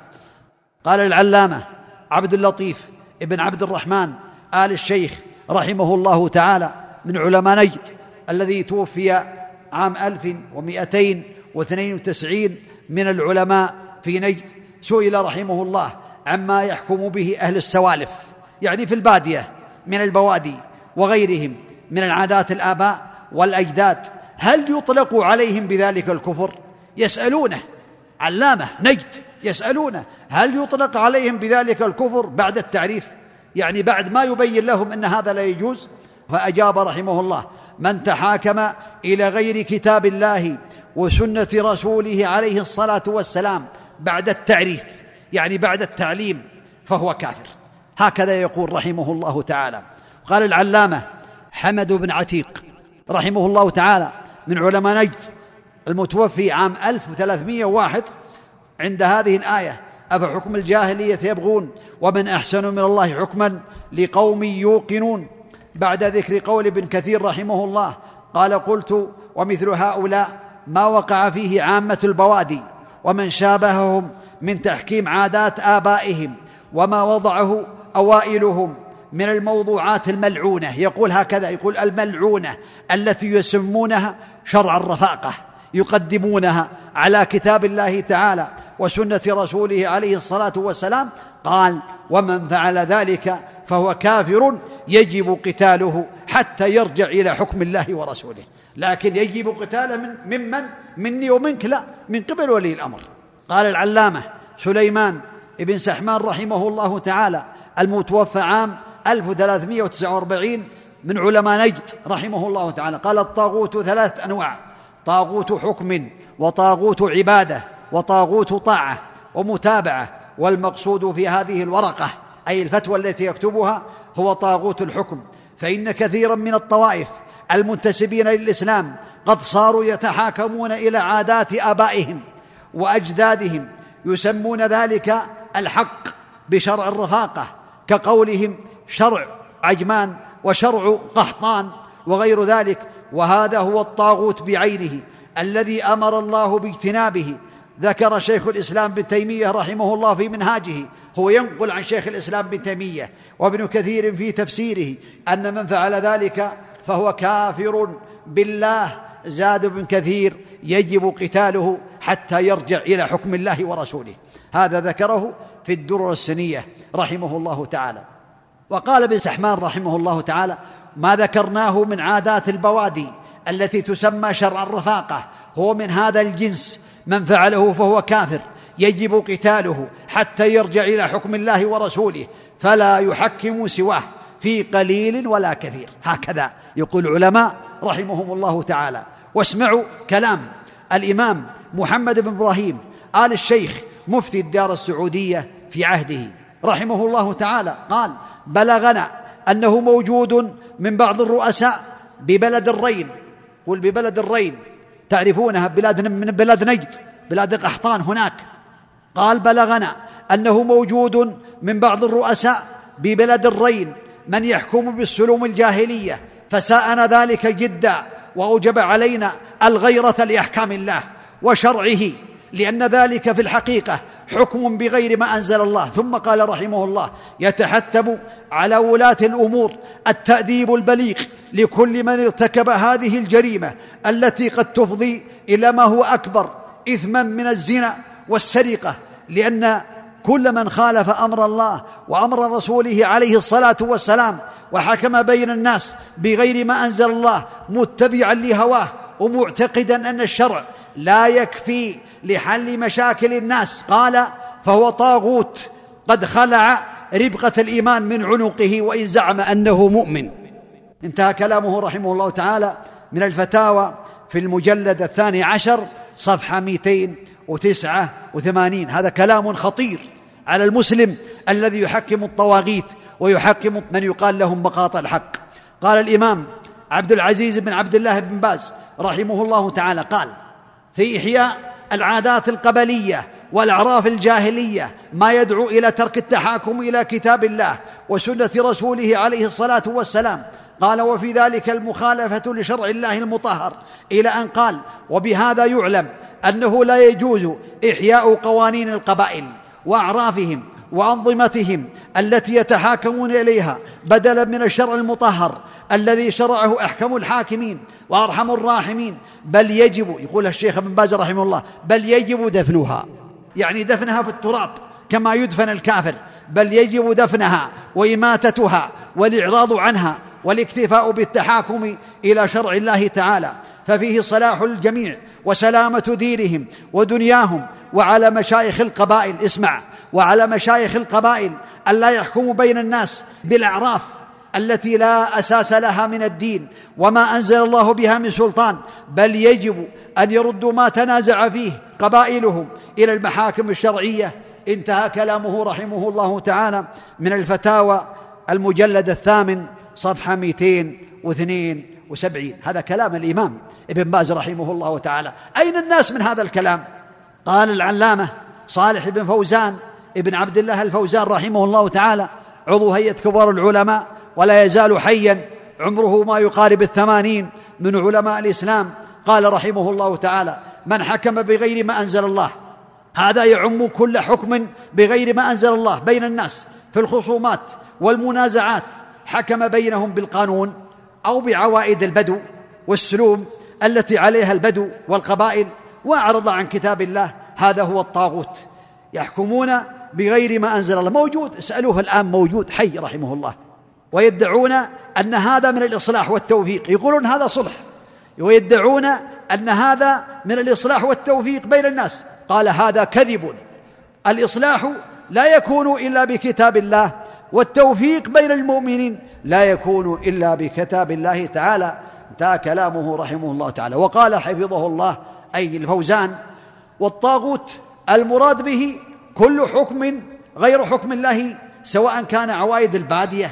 [SPEAKER 2] قال العلامة عبد اللطيف ابن عبد الرحمن آل الشيخ رحمه الله تعالى من علماء نجد. الذي توفي عام 1292 من العلماء في نجد سئل رحمه الله عما يحكم به أهل السوالف يعني في البادية من البوادي وغيرهم من العادات الآباء والأجداد هل يطلق عليهم بذلك الكفر؟ يسألونه علامة نجد يسألونه هل يطلق عليهم بذلك الكفر بعد التعريف؟ يعني بعد ما يبين لهم أن هذا لا يجوز؟ فأجاب رحمه الله من تحاكم إلى غير كتاب الله وسنة رسوله عليه الصلاة والسلام بعد التعريف يعني بعد التعليم فهو كافر. هكذا يقول رحمه الله تعالى. قال العلامة حمد بن عتيق رحمه الله تعالى من علماء نجد المتوفي عام 1301 عند هذه الآية أفحكم الجاهلية يبغون ومن أحسن من الله حكما لقوم يوقنون. بعد ذكر قول ابن كثير رحمه الله قال قلت ومثل هؤلاء ما وقع فيه عامة البوادي ومن شابههم من تحكيم عادات آبائهم وما وضعه أوائلهم من الموضوعات الملعونة. يقول هكذا يقول الملعونة التي يسمونها شرع الرفاقة يقدمونها على كتاب الله تعالى وسنة رسوله عليه الصلاة والسلام. قال ومن فعل ذلك فهو كافر يجب قتاله حتى يرجع إلى حكم الله ورسوله. لكن يجب قتاله من ممن؟ مني ومنك؟ لا من قبل ولي الأمر. قال العلامة سليمان بن سحمان رحمه الله تعالى المتوفى عام 1349 من علماء نجد رحمه الله تعالى. قال الطاغوت ثلاث أنواع طاغوت حكم وطاغوت عبادة وطاغوت طاعة ومتابعة والمقصود في هذه الورقة أي الفتوى التي يكتبها هو طاغوت الحكم فإن كثيرا من الطوائف المنتسبين للإسلام قد صاروا يتحاكمون إلى عادات آبائهم وأجدادهم يسمون ذلك الحق بشرع الرفاقة كقولهم شرع عجمان وشرع قحطان وغير ذلك وهذا هو الطاغوت بعينه الذي أمر الله باجتنابه ذكر شيخ الإسلام ابن تيمية رحمه الله في منهاجه. هو ينقل عن شيخ الإسلام ابن تيمية وابن كثير في تفسيره أن من فعل ذلك فهو كافر بالله. زاد ابن كثير يجب قتاله حتى يرجع إلى حكم الله ورسوله. هذا ذكره في الدرر السنية رحمه الله تعالى. وقال ابن سحمان رحمه الله تعالى ما ذكرناه من عادات البوادي التي تسمى شرع الرفاقة. هو من هذا الجنس من فعله فهو كافر. يجب قتاله حتى يرجع إلى حكم الله ورسوله فلا يحكم سواه في قليل ولا كثير. هكذا يقول العلماء رحمهم الله تعالى. واسمعوا كلام الإمام محمد بن إبراهيم آل الشيخ مفتي الدار السعودية في عهده. رحمه الله تعالى قال بلغنا أنه موجود من بعض الرؤساء ببلد الرين. قل ببلد الرين. تعرفونها بلاد من بلاد نجد بلاد قحطان هناك. قال بلغنا أنه موجود من بعض الرؤساء ببلد الرين من يحكم بالسلوم الجاهلية فساءنا ذلك جدا وأوجب علينا الغيرة لأحكام الله وشرعه لأن ذلك في الحقيقة حكم بغير ما أنزل الله. ثم قال رحمه الله يتحتم على ولاة الأمور التأديب البليغ لكل من ارتكب هذه الجريمة التي قد تفضي إلى ما هو أكبر إثما من الزنا والسرقة. لأن كل من خالف أمر الله وأمر رسوله عليه الصلاة والسلام وحكم بين الناس بغير ما أنزل الله متبعا لهواه ومعتقدا أن الشرع لا يكفي لحل مشاكل الناس. قال فهو طاغوت. قد خلع ربقة الإيمان من عنقه وإن زعم أنه مؤمن. انتهى كلامه رحمه الله تعالى من الفتاوى في المجلد الثاني عشر صفحة 289 هذا كلام خطير على المسلم الذي يحكم الطواغيت ويحكم من يقال لهم مقاطع الحق. قال الإمام عبد العزيز بن عبد الله بن باز رحمه الله تعالى قال في إحياء العادات القبلية والأعراف الجاهلية ما يدعو إلى ترك التحاكم إلى كتاب الله وسنة رسوله عليه الصلاة والسلام. قال وفي ذلك المخالفة لشرع الله المطهر. إلى أن قال وبهذا يعلم أنه لا يجوز إحياء قوانين القبائل وأعرافهم وأنظمتهم التي يتحاكمون إليها بدلا من الشرع المطهر الذي شرعه أحكم الحاكمين وأرحم الراحمين. بل يجب يقول الشيخ ابن باز رحمه الله بل يجب دفنها. يعني دفنها في التراب كما يدفن الكافر. بل يجب دفنها وإماتتها والإعراض عنها والاكتفاء بالتحاكم إلى شرع الله تعالى. ففيه صلاح الجميع وسلامة دينهم ودنياهم وعلى مشايخ القبائل. اسمع وعلى مشايخ القبائل الا يحكموا بين الناس بالأعراف. التي لا أساس لها من الدين وما أنزل الله بها من سلطان بل يجب أن يردوا ما تنازع فيه قبائلهم إلى المحاكم الشرعية. انتهى كلامه رحمه الله تعالى من الفتاوى المجلد الثامن صفحة 272 هذا كلام الإمام ابن باز رحمه الله تعالى. أين الناس من هذا الكلام؟ قال العلامة صالح بن فوزان ابن عبد الله الفوزان رحمه الله تعالى عضو هيئة كبار العلماء ولا يزال حيا. عمره ما يقارب الثمانين. من علماء الإسلام. قال رحمه الله تعالى من حكم بغير ما أنزل الله هذا يعم كل حكم بغير ما أنزل الله بين الناس. في الخصومات والمنازعات. حكم بينهم بالقانون أو بعوائد البدو والسلوم التي عليها البدو والقبائل. وأعرض عن كتاب الله هذا هو الطاغوت يحكمون بغير ما أنزل الله. موجود. اسألوه الآن موجود. حي رحمه الله. ويدعون أن هذا من الإصلاح والتوفيق. يقولون هذا صلح. ويدعون أن هذا من الإصلاح والتوفيق بين الناس. قال هذا كذب. الإصلاح لا يكون إلا بكتاب الله والتوفيق بين المؤمنين لا يكون إلا بكتاب الله تعالى. انتهى كلامه رحمه الله تعالى. وقال حفظه الله أي الفوزان والطاغوت المراد به كل حكم غير حكم الله سواء كان عوائد البادية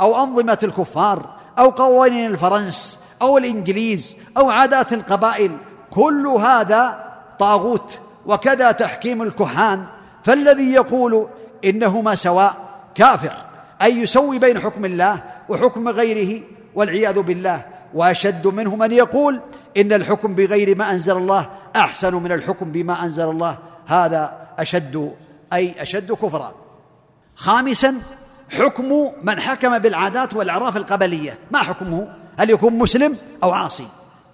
[SPEAKER 2] أو أنظمة الكفار أو قوانين الفرنس أو الإنجليز أو عادات القبائل كل هذا طاغوت وكذا تحكيم الكهان. فالذي يقول إنهما سواء كافر أي يسوي بين حكم الله وحكم غيره والعياذ بالله. وأشد منه من يقول إن الحكم بغير ما أنزل الله أحسن من الحكم بما أنزل الله. هذا أشد أي أشد كفرا. خامسا حكم من حكم بالعادات والأعراف القبلية. ما حكمه؟ هل يكون مسلم أو عاصي؟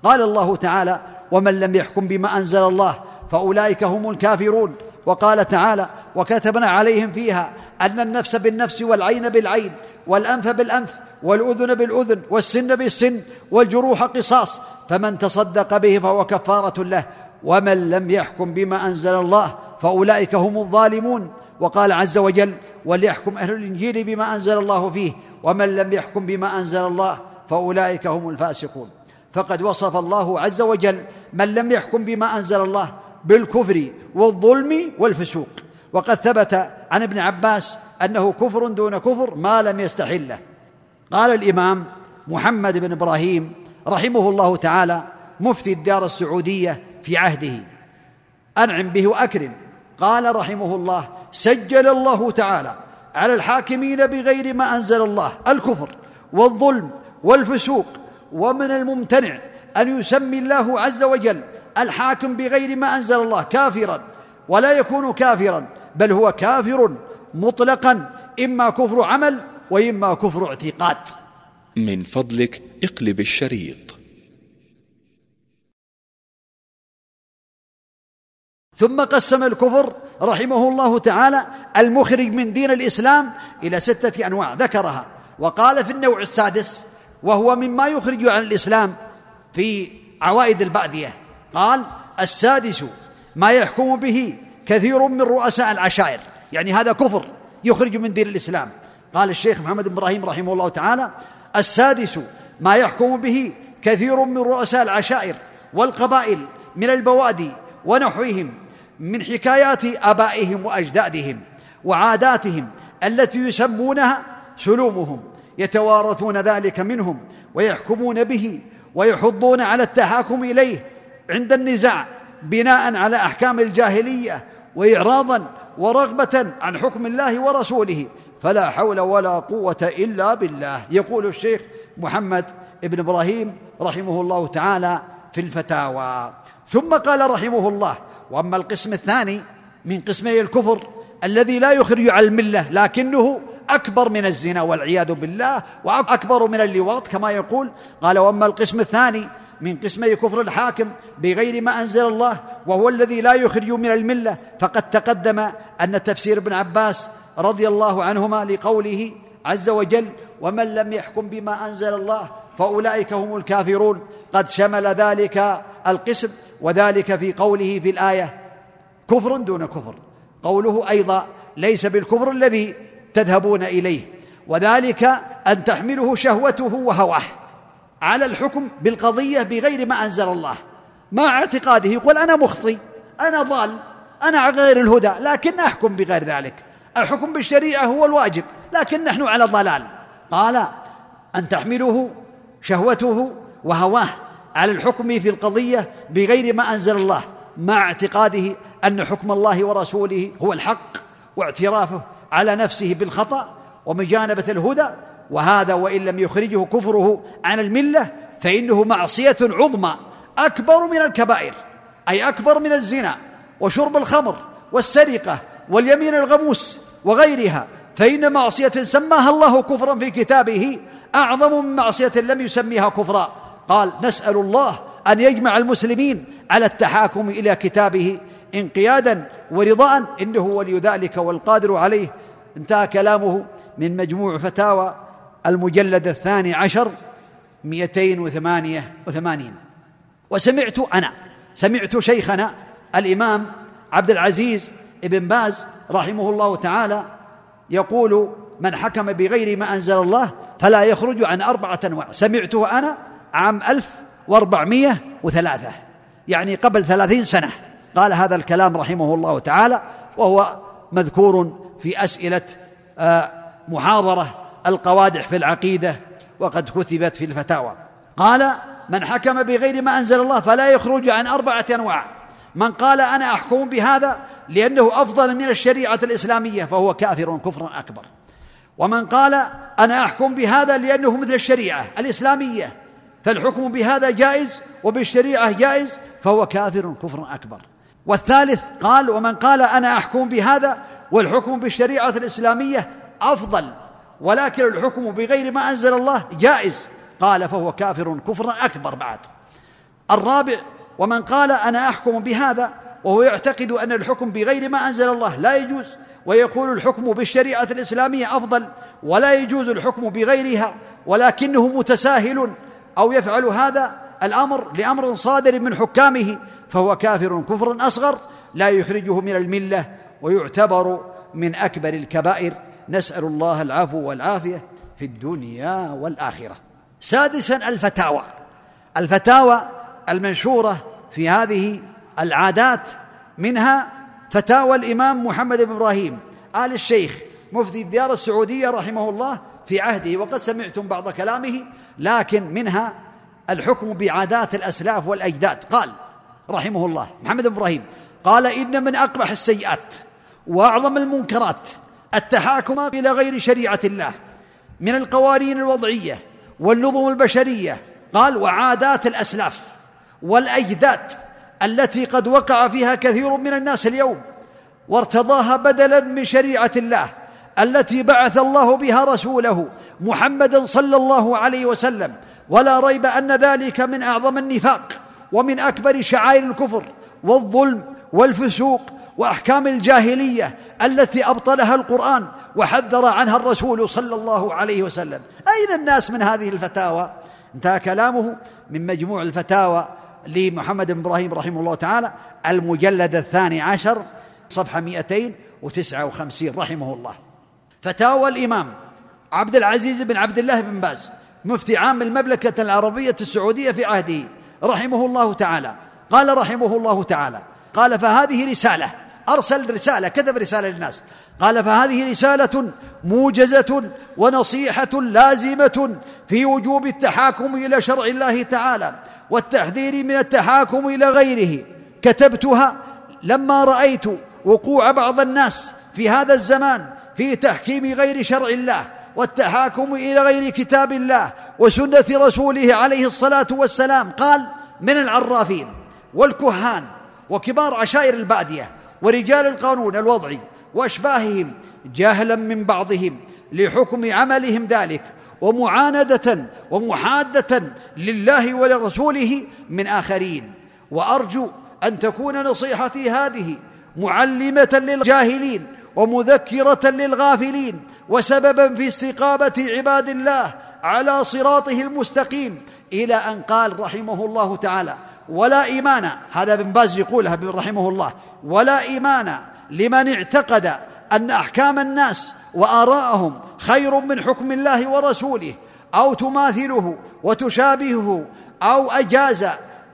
[SPEAKER 2] قال الله تعالى ومن لم يحكم بما أنزل الله فأولئك هم الكافرون وقال تعالى وكتبنا عليهم فيها أن النفس بالنفس والعين بالعين والأنف بالأنف والأذن بالأذن والسن بالسن والجروح قصاص فمن تصدق به فهو كفارة له. ومن لم يحكم بما أنزل الله فأولئك هم الظالمون وقال عز وجل وليحكم أهل الإنجيل بما أنزل الله فيه ومن لم يحكم بما أنزل الله فأولئك هم الفاسقون. فقد وصف الله عز وجل من لم يحكم بما أنزل الله بالكفر والظلم والفسوق. وقد ثبت عن ابن عباس أنه كفر دون كفر ما لم يستحله قال الإمام محمد بن إبراهيم رحمه الله تعالى مفتي الدار السعودية في عهده أنعم به وأكرم. قال رحمه الله سجل الله تعالى على الحاكمين بغير ما أنزل الله الكفر والظلم والفسوق ومن الممتنع أن يسمي الله عز وجل الحاكم بغير ما أنزل الله كافرا ولا يكون كافرا بل هو كافر مطلقا إما كفر عمل وإما كفر اعتقاد.
[SPEAKER 6] من فضلك اقلب الشريط.
[SPEAKER 2] ثم قسم الكفر رحمه الله تعالى المخرج من دين الإسلام إلى ستة أنواع ذكرها. وقال في النوع السادس وهو مما يخرج عن الإسلام في عوائد الباديه قال السادس ما يحكم به كثير من رؤساء العشائر. يعني هذا كفر يخرج من دين الإسلام. قال الشيخ محمد بن إبراهيم رحمه الله تعالى السادس ما يحكم به كثير من رؤساء العشائر والقبائل من البوادي ونحوهم من حكايات آبائهم وأجدادهم وعاداتهم التي يسمونها سلومهم يتوارثون ذلك منهم ويحكمون به ويحضون على التحاكم إليه عند النزاع بناء على أحكام الجاهلية واعراضا ورغبة عن حكم الله ورسوله. فلا حول ولا قوة إلا بالله. يقول الشيخ محمد بن إبراهيم رحمه الله تعالى في الفتاوى. ثم قال رحمه الله وأما القسم الثاني من قسمي الكفر الذي لا يخرج على الملة لكنه أكبر من الزنا والعياذ بالله وأكبر من اللواط كما يقول. قال وأما القسم الثاني من قسمي كفر الحاكم بغير ما أنزل الله وهو الذي لا يخرج من الملة فقد تقدم أن تفسير ابن عباس رضي الله عنهما لقوله عز وجل ومن لم يحكم بما أنزل الله فأولئك هم الكافرون. قد شمل ذلك القسم وذلك في قوله في الآية كفر دون كفر. قوله أيضا ليس بالكفر الذي تذهبون إليه. وذلك أن تحمله شهوته وهواه. على الحكم بالقضية بغير ما أنزل الله. مع اعتقاده يقول أنا مخطي أنا ضال أنا على غير الهدى لكن أحكم بغير ذلك. الحكم بالشريعة هو الواجب لكن نحن على ضلال. قال أن تحمله شهوته وهواه. على الحكم في القضية بغير ما أنزل الله مع اعتقاده أن حكم الله ورسوله هو الحق واعترافه على نفسه بالخطأ ومجانبة الهدى وهذا وإن لم يخرجه كفره عن الملة فإنه معصية عظمى أكبر من الكبائر أي أكبر من الزنا وشرب الخمر والسرقة واليمين الغموس وغيرها فإن معصية سماها الله كفرا في كتابه أعظم من معصية لم يسميها كفرا. قال نسأل الله أن يجمع المسلمين على التحاكم إلى كتابه انقيادا ورضاء إنه ولي ذلك والقادر عليه. انتهى كلامه من مجموع فتاوى المجلد الثاني عشر مئتين وثمانية وثمانين. وسمعت أنا سمعت شيخنا الإمام عبد العزيز ابن باز رحمه الله تعالى يقول من حكم بغير ما أنزل الله فلا يخرج عن أربعة أنواع. سمعته أنا عام ألف وأربعمائة وثلاثة يعني قبل ثلاثين سنة. قال هذا الكلام رحمه الله تعالى وهو مذكور في أسئلة آه، محاضرة القوادح في العقيدة وقد كتبت في الفتاوى. قال من حكم بغير ما أنزل الله فلا يخرج عن أربعة أنواع. من قال أنا أحكم بهذا لأنه أفضل من الشريعة الإسلامية فهو كافر كفرا أكبر. ومن قال أنا أحكم بهذا لأنه مثل الشريعة الإسلامية فالحكم بهذا جائز وبالشريعة جائز فهو كافر كفرا أكبر. والثالث قال ومن قال أنا أحكم بهذا والحكم بالشريعة الإسلامية أفضل ولكن الحكم بغير ما أنزل الله جائز. قال فهو كافر كفرا أكبر بعد. الرابع ومن قال أنا أحكم بهذا وهو يعتقد أن الحكم بغير ما أنزل الله لا يجوز ويقول الحكم بالشريعة الإسلامية أفضل ولا يجوز الحكم بغيرها ولكنه متساهل أو يفعل هذا الأمر لأمر صادر من حكامه فهو كافر كفرا أصغر لا يخرجه من الملة ويعتبر من أكبر الكبائر. نسأل الله العفو والعافية في الدنيا والآخرة. سادسا الفتاوى. الفتاوى المنشورة في هذه العادات منها فتاوى الإمام محمد بن إبراهيم آل الشيخ مفتي الديار السعودية رحمه الله في عهده. وقد سمعتم بعض كلامه. لكن منها الحكم بعادات الأسلاف والأجداد. قال رحمه الله محمد بن إبراهيم قال إن من أقبح السيئات وأعظم المنكرات التحاكم إلى غير شريعة الله من القوانين الوضعية والنظم البشرية. قال وعادات الأسلاف والأجداد التي قد وقع فيها كثير من الناس اليوم وارتضاها بدلا من شريعة الله التي بعث الله بها رسوله محمدا صلى الله عليه وسلم. ولا ريب أن ذلك من أعظم النفاق ومن أكبر شعائر الكفر والظلم والفسوق وأحكام الجاهلية التي أبطلها القرآن وحذر عنها الرسول صلى الله عليه وسلم. أين الناس من هذه الفتاوى؟ انتهى كلامه من مجموع الفتاوى لمحمد بن إبراهيم رحمه الله تعالى المجلد الثاني عشر صفحة 259 رحمه الله. فتاوى الإمام عبد العزيز بن عبد الله بن باز مفتي عام المملكة العربية السعودية في عهده رحمه الله تعالى. قال رحمه الله تعالى قال فهذه رسالة أرسل رسالة كتب رسالة للناس. قال فهذه رسالة موجزة ونصيحة لازمة في وجوب التحاكم إلى شرع الله تعالى والتحذير من التحاكم إلى غيره. كتبتها لما رأيت وقوع بعض الناس في هذا الزمان في تحكيم غير شرع الله. والتحاكم إلى غير كتاب الله وسنة رسوله عليه الصلاة والسلام. قال من العرافين والكهان وكبار عشائر البادية ورجال القانون الوضعي وأشباههم جهلا من بعضهم لحكم عملهم ذلك ومعاندة ومحادة لله ولرسوله من آخرين. وأرجو أن تكون نصيحتي هذه معلمة للجاهلين ومذكرة للغافلين. وسببا في استقامة عباد الله على صراطه المستقيم. إلى أن قال رحمه الله تعالى ولا إيمان هذا ابن باز يقولها رحمه الله ولا إيمان لمن اعتقد أن أحكام الناس وآراءهم خير من حكم الله ورسوله أو تماثله وتشابهه أو أجاز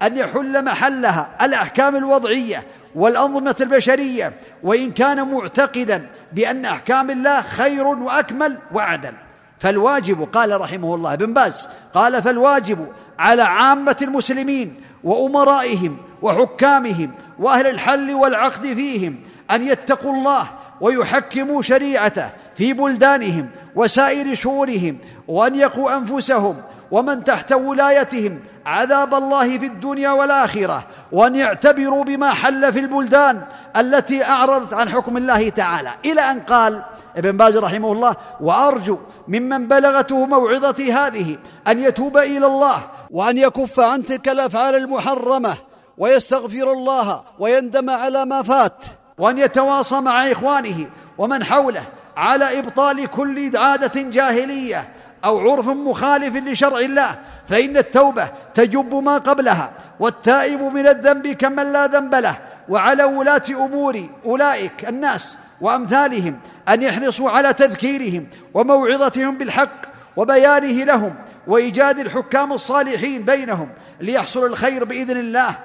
[SPEAKER 2] أن يحل محلها الأحكام الوضعية والأنظمة البشرية وإن كان معتقدا بأن أحكام الله خير وأكمل وأعدل. فالواجب قال رحمه الله ابن باز قال فالواجب على عامة المسلمين وأمرائهم وحكامهم وأهل الحل والعقد فيهم أن يتقوا الله ويحكموا شريعته في بلدانهم وسائر شؤونهم وأن يقوا أنفسهم ومن تحت ولايتهم عذاب الله في الدنيا والآخرة وأن يعتبروا بما حل في البلدان التي أعرضت عن حكم الله تعالى. إلى أن قال ابن باز رحمه الله وأرجو ممن بلغته موعظتي هذه أن يتوب إلى الله وأن يكف عن تلك الأفعال المحرمة ويستغفر الله ويندم على ما فات وأن يتواصى مع إخوانه ومن حوله على إبطال كل عادة جاهلية أو عرف مخالف لشرع الله فإن التوبة تجب ما قبلها والتائب من الذنب كمن لا ذنب له وعلى ولاة أمور أولئك الناس وأمثالهم أن يحرصوا على تذكيرهم وموعظتهم بالحق وبيانه لهم وإيجاد الحكام الصالحين بينهم ليحصل الخير بإذن الله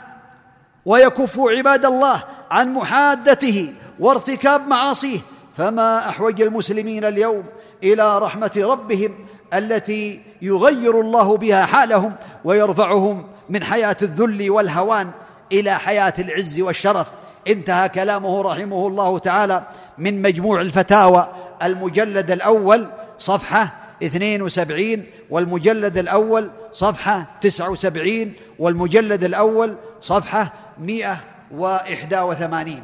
[SPEAKER 2] ويكفوا عباد الله عن محادته وارتكاب معاصيه فما أحوج المسلمين اليوم إلى رحمة ربهم التي يغير الله بها حالهم ويرفعهم من حياة الذل والهوان إلى حياة العز والشرف. انتهى كلامه رحمه الله تعالى من مجموع الفتاوى. المجلد الأول صفحة 72 والمجلد الأول صفحة 79 والمجلد الأول صفحة 181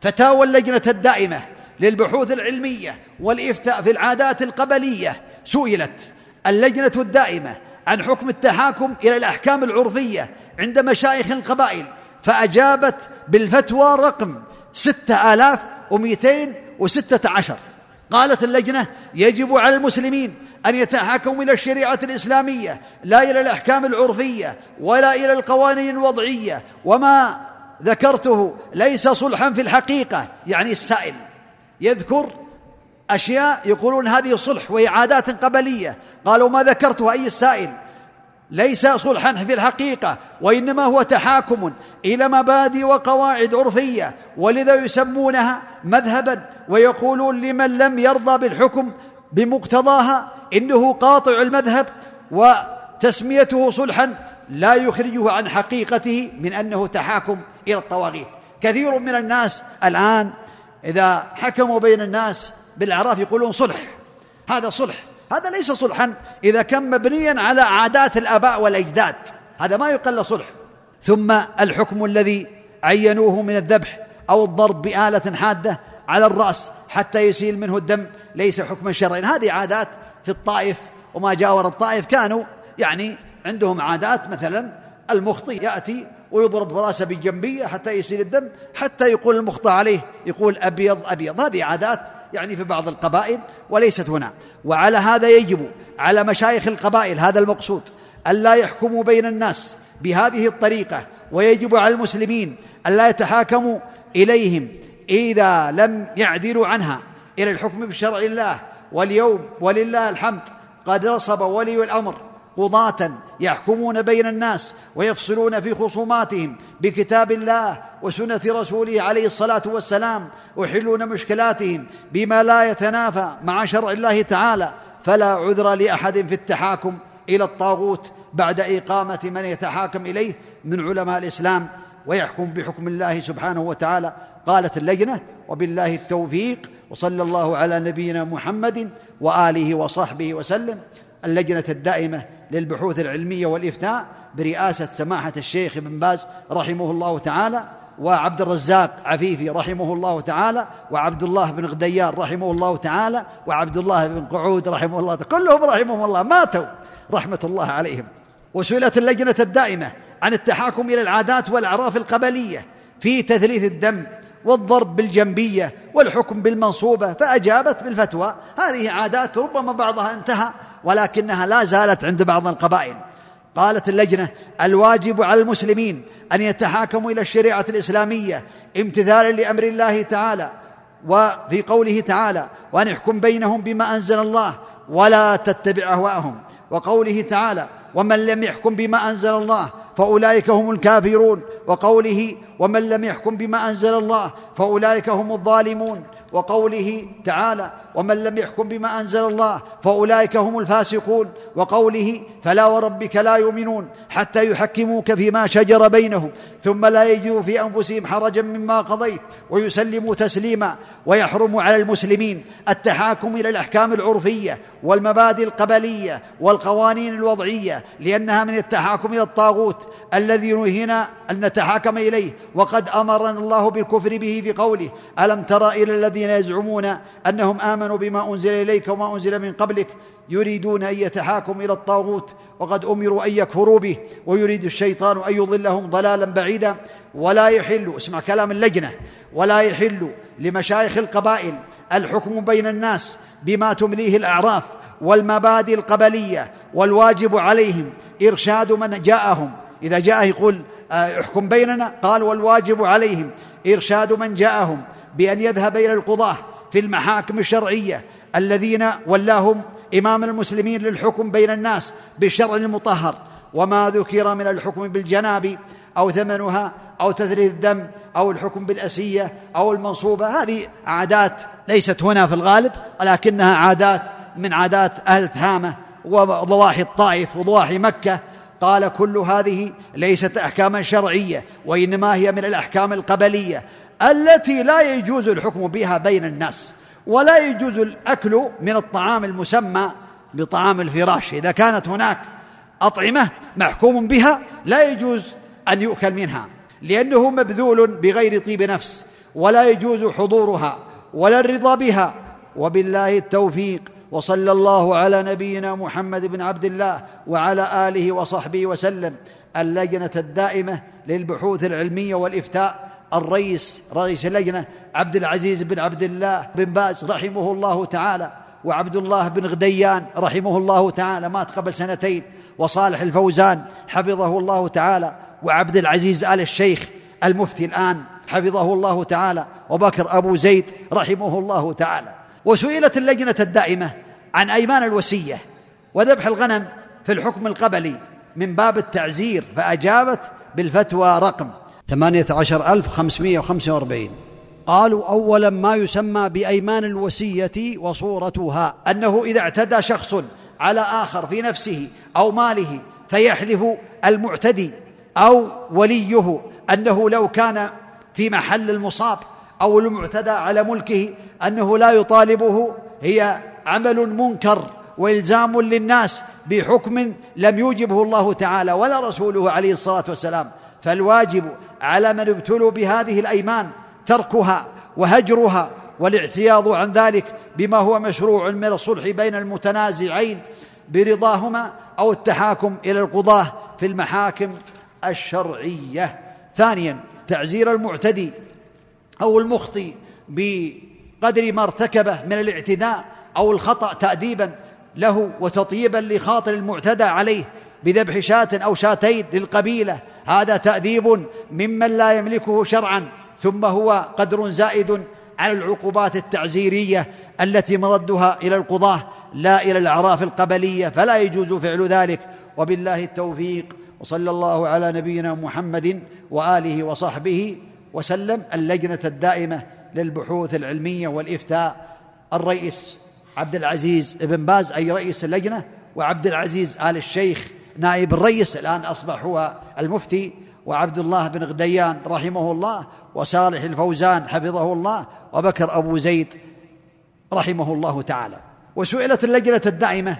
[SPEAKER 2] فتاوى اللجنة الدائمة للبحوث العلمية والإفتاء في العادات القبلية سئلت اللجنة الدائمة عن حكم التحاكم إلى الأحكام العرفية عند مشايخ القبائل فأجابت بالفتوى رقم ستة آلاف ومئتين وستة عشر. قالت اللجنة يجب على المسلمين أن يتحاكموا إلى الشريعة الإسلامية لا إلى الأحكام العرفية ولا إلى القوانين الوضعية وما ذكرته ليس صلحا في الحقيقة يعني السائل. يذكر أشياء يقولون هذه صلح وهي عادات قبلية. قالوا ما ذكرته أي السائل؟ ليس صلحا في الحقيقة وإنما هو تحاكم إلى مبادئ وقواعد عرفية ولذا يسمونها مذهبا ويقولون لمن لم يرضى بالحكم بمقتضاها إنه قاطع المذهب وتسميته صلحا لا يخرجه عن حقيقته من أنه تحاكم إلى الطواغيت. كثير من الناس الآن إذا حكموا بين الناس بالأعراف يقولون صلح. هذا صلح. هذا ليس صلحا إذا كان مبنيا على عادات الآباء والأجداد. هذا ما يقل صلح. ثم الحكم الذي عينوه من الذبح أو الضرب بآلة حادة على الرأس حتى يسيل منه الدم ليس حكما شرعيا. هذه عادات في الطائف وما جاور الطائف. كانوا يعني عندهم عادات مثلا المخطئ يأتي ويضرب رأسه بجنبية حتى يسيل الدم حتى يقول المخطئ عليه يقول أبيض أبيض. هذه عادات يعني في بعض القبائل وليست هنا. وعلى هذا يجب على مشايخ القبائل هذا المقصود ألا يحكموا بين الناس بهذه الطريقة. ويجب على المسلمين ألا يتحاكموا إليهم إذا لم يعدلوا عنها. إلى الحكم بشرع الله واليوم ولله الحمد قد نصب ولي الأمر. قضاة يحكمون بين الناس ويفصلون في خصوماتهم بكتاب الله وسنة رسوله عليه الصلاة والسلام ويحلون مشكلاتهم بما لا يتنافى مع شرع الله تعالى فلا عذر لأحد في التحاكم إلى الطاغوت بعد إقامة من يتحاكم إليه من علماء الإسلام ويحكم بحكم الله سبحانه وتعالى. قالت اللجنة وبالله التوفيق وصلى الله على نبينا محمد وآله وصحبه وسلم. اللجنة الدائمة للبحوث العلمية والإفتاء برئاسة سماحة الشيخ ابن باز رحمه الله تعالى وعبد الرزاق عفيفي رحمه الله تعالى وعبد الله بن غديار رحمه الله تعالى وعبد الله بن قعود رحمه الله تعالى كلهم رحمهم الله ماتوا رحمة الله عليهم. وسئلت اللجنة الدائمة عن التحاكم إلى العادات والأعراف القبلية في تثليث الدم والضرب بالجنبية والحكم بالمنصوبة فأجابت بالفتوى. هذه عادات ربما بعضها انتهى ولكنها لا زالت عند بعض القبائل. قالت اللجنة الواجب على المسلمين أن يتحاكموا إلى الشريعة الإسلامية امتثالا لأمر الله تعالى وفي قوله تعالى وأن يحكم بينهم بما أنزل الله ولا تتبع أهواءهم وقوله تعالى ومن لم يحكم بما أنزل الله فأولئك هم الكافرون وقوله ومن لم يحكم بما أنزل الله فأولئك هم الظالمون وقوله تعالى ومن لم يحكم بما أنزل الله فأولئك هم الفاسقون وقوله فلا وربك لا يؤمنون حتى يحكموك فيما شجر بينهم ثم لا يجدوا في أنفسهم حرجا مما قضيت ويسلموا تسليما ويحرم على المسلمين التحاكم إلى الأحكام العرفية والمبادئ القبلية والقوانين الوضعية لأنها من التحاكم إلى الطاغوت الذي نهينا أن نتحاكم إليه. وقد أمرنا الله بالكفر به في قوله ألم تر إلى الذين يزعمون أنهم آمنوا بما أنزل إليك وما أنزل من قبلك؟ يريدون أن يتحاكموا إلى الطاغوت وقد أمروا أن يكفروا به ويريد الشيطان أن يضلهم ضلالا بعيدا. ولا يحل اسمع كلام اللجنة ولا يحل لمشايخ القبائل الحكم بين الناس بما تمليه الأعراف والمبادئ القبلية والواجب عليهم إرشاد من جاءهم. إذا جاء يقول آه، احكم بيننا قال والواجب عليهم إرشاد من جاءهم بأن يذهب إلى القضاة في المحاكم الشرعية الذين ولاهم إمام المسلمين للحكم بين الناس بالشرع المطهر وما ذكر من الحكم بالجناب أو ثمنها أو تثريث الدم أو الحكم بالأسية أو المنصوبة. هذه عادات ليست هنا في الغالب ولكنها عادات من عادات أهل تهامه وضواحي الطائف وضواحي مكة. قال كل هذه ليست أحكاما شرعية وإنما هي من الأحكام القبلية التي لا يجوز الحكم بها بين الناس. ولا يجوز الأكل من الطعام المسمى بطعام الفراش. إذا كانت هناك أطعمة محكوم بها لا يجوز أن يؤكل منها لأنه مبذول بغير طيب نفس ولا يجوز حضورها ولا الرضا بها. وبالله التوفيق وصلى الله على نبينا محمد بن عبد الله وعلى آله وصحبه وسلم اللجنة الدائمة للبحوث العلمية والإفتاء الرئيس رئيس اللجنة عبد العزيز بن عبد الله بن باز رحمه الله تعالى وعبد الله بن غديان رحمه الله تعالى مات قبل سنتين وصالح الفوزان حفظه الله تعالى وعبد العزيز آل الشيخ المفتي الآن حفظه الله تعالى وبكر أبو زيد رحمه الله تعالى. وسئلت اللجنة الدائمة عن أيمان الوسية وذبح الغنم في الحكم القبلي من باب التعزير فأجابت بالفتوى رقم. ثمانية عشر ألف خمسمائه وخمسة وأربعين. قالوا اولا ما يسمى بأيمان الوسية وصورتها أنه إذا اعتدى شخص على آخر في نفسه أو ماله فيحلف المعتدي أو وليه أنه لو كان في محل المصاب أو المعتدى على ملكه أنه لا يطالبه هي عمل منكر وإلزام للناس بحكم لم يوجبه الله تعالى ولا رسوله عليه الصلاة والسلام. فالواجب على من ابتلوا بهذه الأيمان تركها وهجرها والاعتياض عن ذلك بما هو مشروع من الصلح بين المتنازعين برضاهما أو التحاكم إلى القضاة في المحاكم الشرعية. ثانيا تعزير المعتدي أو المخطي بقدر ما ارتكبه من الاعتداء أو الخطأ تاديبا له وتطيبا لخاطر المعتدى عليه بذبح شاة أو شاتين للقبيلة هذا تأديب ممن لا يملكه شرعا ثم هو قدر زائد على العقوبات التعزيرية التي مردها إلى القضاة لا إلى الأعراف القبلية فلا يجوز فعل ذلك. وبالله التوفيق وصلى الله على نبينا محمد وآله وصحبه وسلم. اللجنة الدائمة للبحوث العلمية والإفتاء الرئيس عبد العزيز بن باز أي رئيس اللجنة وعبد العزيز آل الشيخ نائب الرئيس الآن أصبح هو المفتي وعبد الله بن غديان رحمه الله وصالح الفوزان حفظه الله وبكر أبو زيد رحمه الله تعالى. وسئلت اللجنة الدائمة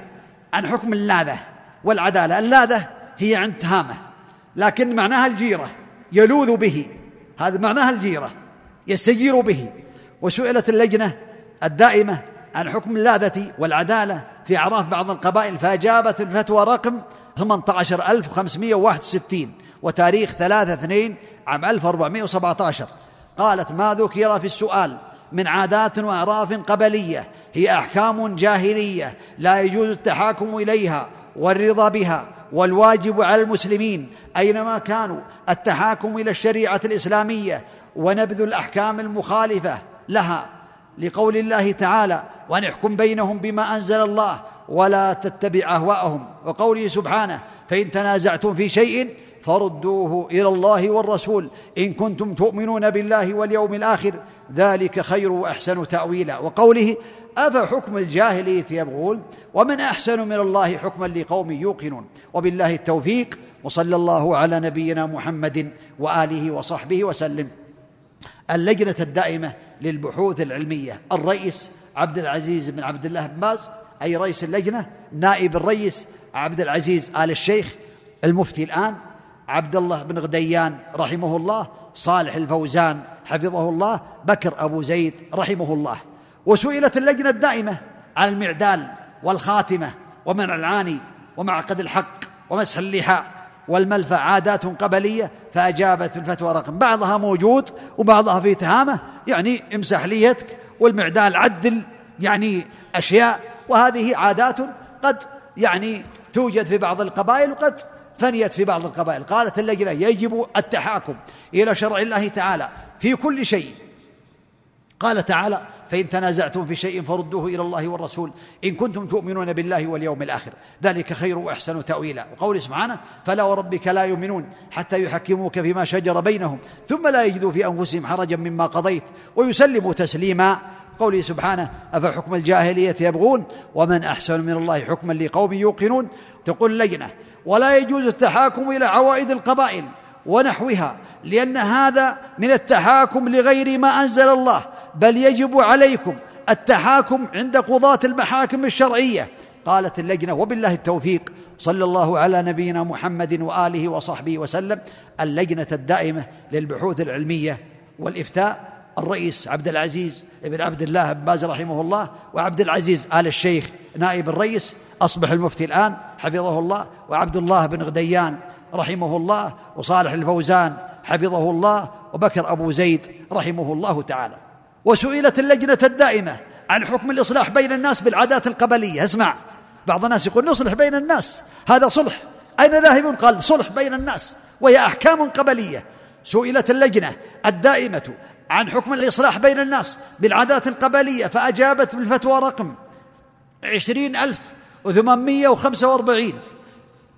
[SPEAKER 2] عن حكم اللاذة والعدالة. اللاذة هي عند تهامه لكن معناها الجيرة يلوذ به. هذا معناها الجيرة يستجير به. وسئلت اللجنة الدائمة عن حكم اللاذة والعدالة في أعراف بعض القبائل فأجابت الفتوى رقم 18561 وتاريخ 3 2 عام 1417 قالت ما ذكر في السؤال من عادات وأعراف قبلية هي أحكام جاهلية لا يجوز التحاكم إليها والرضا بها والواجب على المسلمين أينما كانوا التحاكم إلى الشريعة الإسلامية ونبذ الأحكام المخالفة لها لقول الله تعالى وأن احكم بينهم بما أنزل الله ولا تتبع أهواءهم. وقوله سبحانه فإن تنازعتم في شيء فردوه إلى الله والرسول. إن كنتم تؤمنون بالله واليوم الآخر ذلك خير وأحسن تأويلا. وقوله افحكم الجاهلية يبغون؟ ومن أحسن من الله حكما لقوم يوقنون. وبالله التوفيق وصلى الله على نبينا محمد وآله وصحبه وسلم. اللجنة الدائمة للبحوث العلمية الرئيس عبد العزيز بن عبد الله بن باز أي رئيس اللجنة؟ نائب الرئيس عبد العزيز آل الشيخ المفتي الآن عبد الله بن غديان رحمه الله صالح الفوزان حفظه الله بكر أبو زيد رحمه الله. وسئلت اللجنة الدائمة عن المعدال والخاتمة ومنع العاني ومعقد الحق ومسح اللحى والملفى عادات قبلية فأجابت في الفتوى رقم بعضها موجود وبعضها في تهامه يعني امسح ليتك والمعدال عدل يعني أشياء وهذه عادات قد يعني توجد في بعض القبائل وقد فنيت في بعض القبائل. قالت اللجنة يجب التحاكم إلى شرع الله تعالى في كل شيء. قال تعالى فإن تنازعتم في شيء فردوه إلى الله والرسول إن كنتم تؤمنون بالله واليوم الآخر. ذلك خير وأحسن تأويلا. وقول سبحانه فلا وربك لا يؤمنون حتى يحكموك فيما شجر بينهم ثم لا يجدوا في أنفسهم حرجا مما قضيت ويسلموا تسليما. قوله سبحانه أفحكم الجاهلية يبغون؟ ومن أحسن من الله حكما لقوم يوقنون؟ تقول اللجنة ولا يجوز التحاكم إلى عوائد القبائل ونحوها لأن هذا من التحاكم لغير ما أنزل الله بل يجب عليكم التحاكم عند قضاة المحاكم الشرعية. قالت اللجنة وبالله التوفيق صلى الله على نبينا محمد وآله وصحبه وسلم اللجنة الدائمة للبحوث العلمية والإفتاء. الرئيس عبد العزيز بن عبد الله بن باز رحمه الله وعبد العزيز آل الشيخ نائب الرئيس أصبح المفتي الآن حفظه الله وعبد الله بن غديان رحمه الله وصالح الفوزان حفظه الله وبكر أبو زيد رحمه الله تعالى. وسئلت اللجنة الدائمة عن حكم الإصلاح بين الناس بالعادات القبلية. اسمع بعض الناس يقول نصلح بين الناس. هذا صلح. أين ذاهبون قال صلح بين الناس وهي أحكام قبلية. سئلت اللجنة الدائمة عن حكم الإصلاح بين الناس بالعادات القبلية فأجابت بالفتوى رقم عشرين ألف وثمانمية وخمسة وأربعين.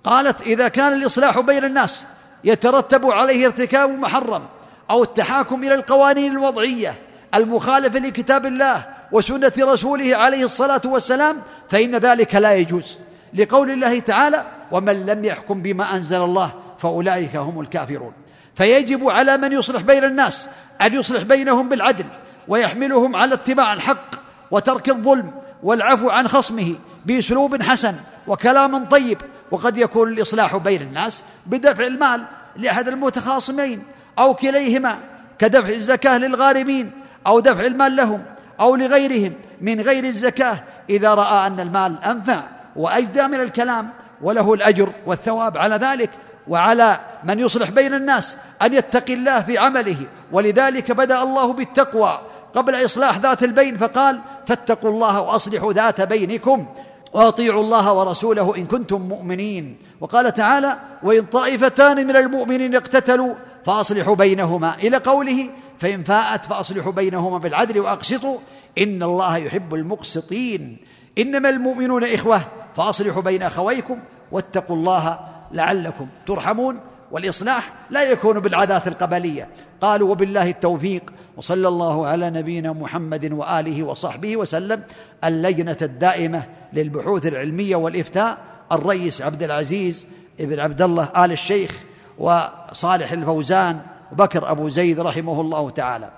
[SPEAKER 2] قالت إذا كان الإصلاح بين الناس يترتب عليه ارتكاب محرم أو التحاكم إلى القوانين الوضعية المخالفة لكتاب الله وسنة رسوله عليه الصلاة والسلام فإن ذلك لا يجوز. لقول الله تعالى ومن لم يحكم بما أنزل الله فأولئك هم الكافرون. فيجب على من يصلح بين الناس أن يصلح بينهم بالعدل ويحملهم على اتباع الحق وترك الظلم والعفو عن خصمه بأسلوب حسن وكلام طيب. وقد يكون الإصلاح بين الناس بدفع المال لأحد المتخاصمين أو كليهما كدفع الزكاة للغارمين أو دفع المال لهم أو لغيرهم من غير الزكاة إذا رأى أن المال أنفع وأجدى من الكلام وله الأجر والثواب على ذلك وعلى من يصلح بين الناس أن يتقي الله في عمله. ولذلك بدأ الله بالتقوى. قبل إصلاح ذات البين فقال فاتقوا الله وأصلحوا ذات بينكم وأطيعوا الله ورسوله إن كنتم مؤمنين. وقال تعالى وإن طائفتان من المؤمنين اقتتلوا فأصلحوا بينهما. إلى قوله فإن فاءت فأصلحوا بينهما بالعدل وأقسطوا. إن الله يحب المقسطين. إنما المؤمنون إخوة فأصلحوا بين أخويكم واتقوا الله لعلكم ترحمون والإصلاح لا يكون بالعادات القبلية. قالوا وبالله التوفيق وصلى الله على نبينا محمد وآله وصحبه وسلم اللجنة الدائمة للبحوث العلمية والإفتاء الرئيس عبد العزيز بن عبد الله آل الشيخ وصالح الفوزان وبكر أبو زيد رحمه الله تعالى.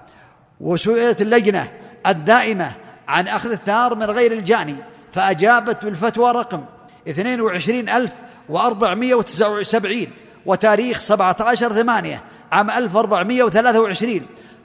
[SPEAKER 2] وسئلت اللجنة الدائمة عن أخذ الثار من غير الجاني فأجابت بالفتوى رقم 22479 وتاريخ 17 ثمانية عام 1423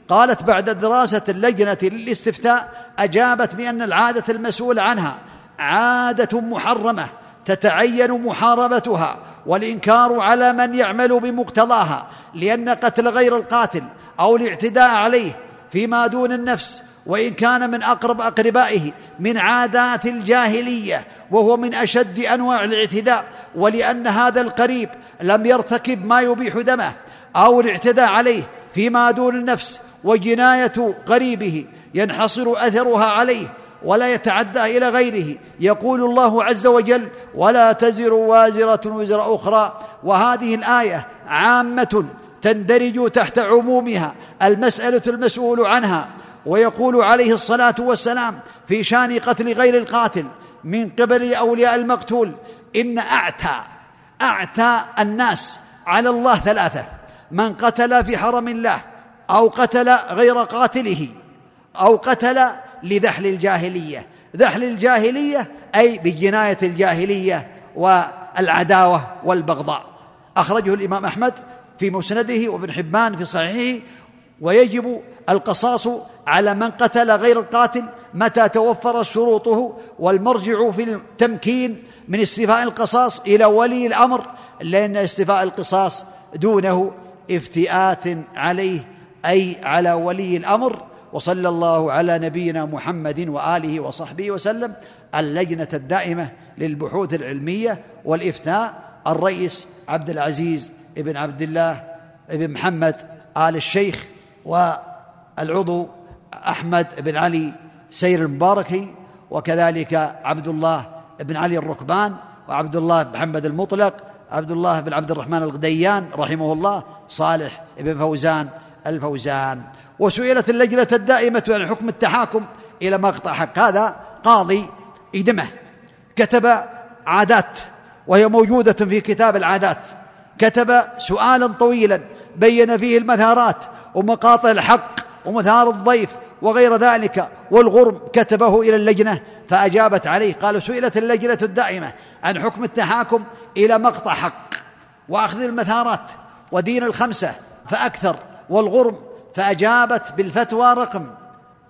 [SPEAKER 2] قالت بعد دراسة اللجنة للاستفتاء أجابت بأن العادة المسؤول عنها عادة محرمة تتعين محاربتها والإنكار على من يعمل بمقتضاها لأن قتل غير القاتل أو الاعتداء عليه فيما دون النفس وإن كان من أقرب أقربائه من عادات الجاهلية وهو من أشد أنواع الاعتداء ولأن هذا القريب لم يرتكب ما يبيح دمه أو الاعتداء عليه فيما دون النفس وجناية قريبه ينحصر أثرها عليه ولا يتعدى إلى غيره. يقول الله عز وجل ولا تزر وازرة وزر أخرى وهذه الآية عامة تندرج تحت عمومها المسألة المسؤول عنها. ويقول عليه الصلاة والسلام في شان قتل غير القاتل من قبل أولياء المقتول. إن أعتى أعتى الناس على الله ثلاثة من قتل في حرم الله أو قتل غير قاتله أو قتل لذحل الجاهلية. ذحل الجاهلية أي بجناية الجاهلية والعداوة والبغضاء. أخرجه الإمام أحمد في مسنده وابن حبان في صحيحه ويجب القصاص على من قتل غير القاتل متى توفرت شروطه والمرجع في التمكين من استيفاء القصاص إلى ولي الأمر لأن استيفاء القصاص دونه افتئات عليه أي على ولي الأمر وصلى الله على نبينا محمد وآله وصحبه وسلم اللجنة الدائمة للبحوث العلمية والإفتاء الرئيس عبد العزيز بن عبد الله بن محمد آل الشيخ والعضو أحمد بن علي سير المباركي وكذلك عبد الله بن علي الركبان وعبد الله بن محمد المطلق عبد الله بن عبد الرحمن الغديان رحمه الله صالح بن فوزان الفوزان. وسئلت اللجنة الدائمة عن حكم التحاكم إلى مقطع حق هذا قاضي إدمة. كتب عادات وهي موجودة في كتاب العادات. كتب سؤالا طويلا بين فيه المثارات ومقاطع الحق. ومثار الضيف وغير ذلك والغرم كتبه إلى اللجنة فأجابت عليه قالوا سئلت اللجنة الدائمة عن حكم التحاكم إلى مقطع حق وأخذ المثارات ودين الخمسة فأكثر والغرم فأجابت بالفتوى رقم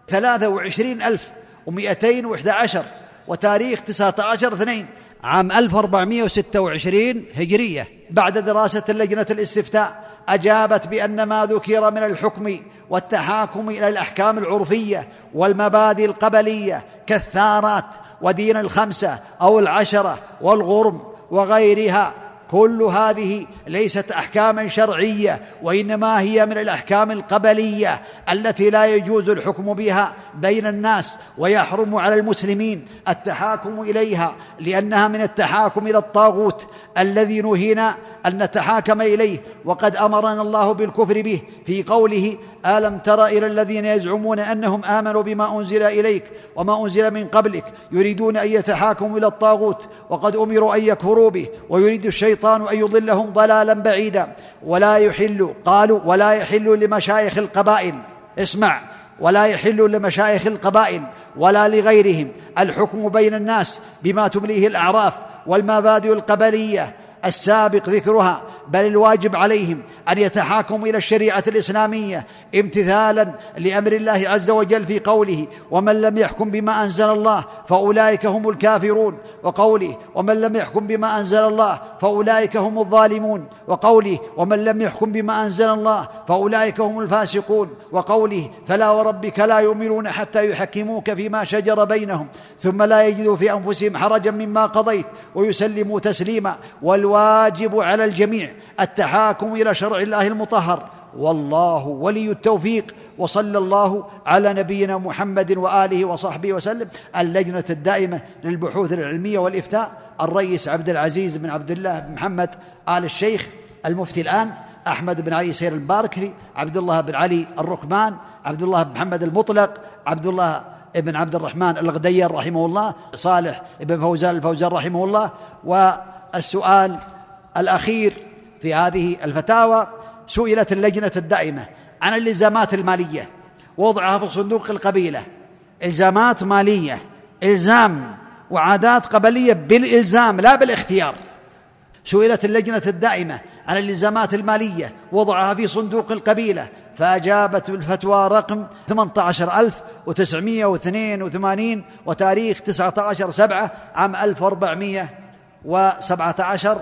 [SPEAKER 2] ثلاثة وعشرين ألف ومئتين وإحدى عشر وتاريخ تسعة عشر اثنين عام 1426 هجرية بعد دراسة اللجنة الاستفتاء. أجابت بأن ما ذكر من الحكم والتحاكم إلى الأحكام العرفية والمبادئ القبلية كالثارات ودين الخمسة أو العشرة والغرم وغيرها كل هذه ليست أحكاما شرعية وإنما هي من الأحكام القبلية التي لا يجوز الحكم بها بين الناس ويحرم على المسلمين التحاكم إليها لأنها من التحاكم إلى الطاغوت الذي نهينا أن نتحاكم إليه وقد أمرنا الله بالكفر به في قوله ألم تر إلى الذين يزعمون أنهم آمنوا بما أنزل إليك وما أنزل من قبلك يريدون أن يتحاكموا إلى الطاغوت وقد أمروا أن يكفروا به ويريد الشيطان أن يضلهم ضلالا بعيدا ولا يحل قالوا ولا يحل لمشايخ القبائل اسمع ولا يحل لمشايخ القبائل ولا لغيرهم الحكم بين الناس بما تمليه الأعراف والمبادئ القبلية السابق ذكرها بل الواجب عليهم أن يتحاكموا إلى الشريعة الإسلامية امتثالا لأمر الله عز وجل في قوله ومن لم يحكم بما أنزل الله فأولئك هم الكافرون وقوله ومن لم يحكم بما أنزل الله فأولئك هم الظالمون وقوله ومن لم يحكم بما أنزل الله فأولئك هم الفاسقون وقوله فلا وربك لا يؤمنون حتى يحكموك فيما شجر بينهم ثم لا يجدوا في أنفسهم حرجا مما قضيت ويسلموا تسليما والواجب على الجميع التحاكم إلى شرع الله المطهر. والله ولي التوفيق وصلى الله على نبينا محمد وآله وصحبه وسلم. اللجنة الدائمة للبحوث العلمية والإفتاء الرئيس عبد العزيز بن عبد الله بن محمد آل الشيخ المفتي الآن أحمد بن علي سير الباركري عبد الله بن علي الركمان عبد الله بن محمد المطلق عبد الله بن عبد الرحمن الغدير رحمه الله صالح بن فوزان الفوزان رحمه الله. والسؤال الأخير في هذه الفتاوى سئلت اللجنة الدائمة عن الإلزامات المالية وضعها في صندوق القبيلة. إلزامات مالية إلزام وعادات قبلية بالإلزام لا بالاختيار. سئلت اللجنة الدائمة عن الإلزامات المالية وضعها في صندوق القبيلة فأجابت بالفتوى رقم 18982 وتاريخ 19 سبعة عام 1417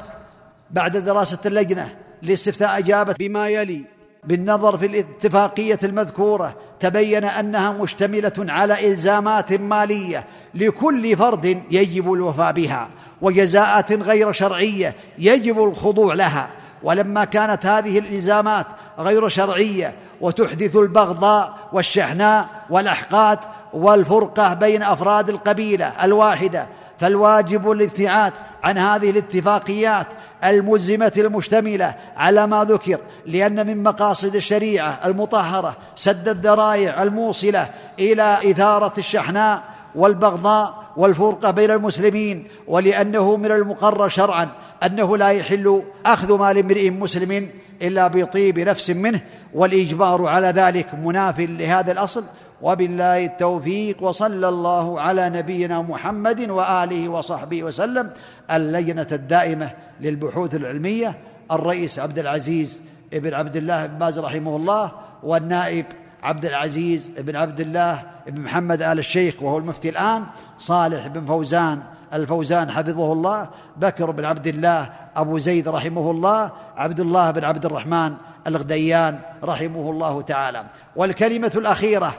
[SPEAKER 2] بعد دراسة اللجنة لاستفتاء أجابت بما يلي بالنظر في الاتفاقية المذكورة تبين أنها مشتملة على إلزامات مالية لكل فرد يجب الوفاء بها وجزاءات غير شرعية يجب الخضوع لها. ولما كانت هذه الإلزامات غير شرعية وتحدث البغضاء والشحناء والأحقاد والفرقة بين أفراد القبيلة الواحدة فالواجب الابتعاد عن هذه الاتفاقيات الملزمة المشتملة على ما ذكر لأن من مقاصد الشريعة المطهرة سد الذرائع الموصلة إلى إثارة الشحناء والبغضاء والفرقه بين المسلمين ولأنه من المقرر شرعا أنه لا يحل أخذ مال امرئ مسلم إلا بطيب نفس منه والإجبار على ذلك مناف لهذا الأصل وبالله التوفيق وصلى الله على نبينا محمد وآله وصحبه وسلم اللجنة الدائمة للبحوث العلمية الرئيس عبد العزيز بن عبد الله بن باز رحمه الله والنائب عبد العزيز بن عبد الله بن محمد آل الشيخ وهو المفتي الآن صالح بن فوزان الفوزان حفظه الله بكر بن عبد الله أبو زيد رحمه الله عبد الله بن عبد الرحمن الغديان رحمه الله تعالى. والكلمة الأخيرة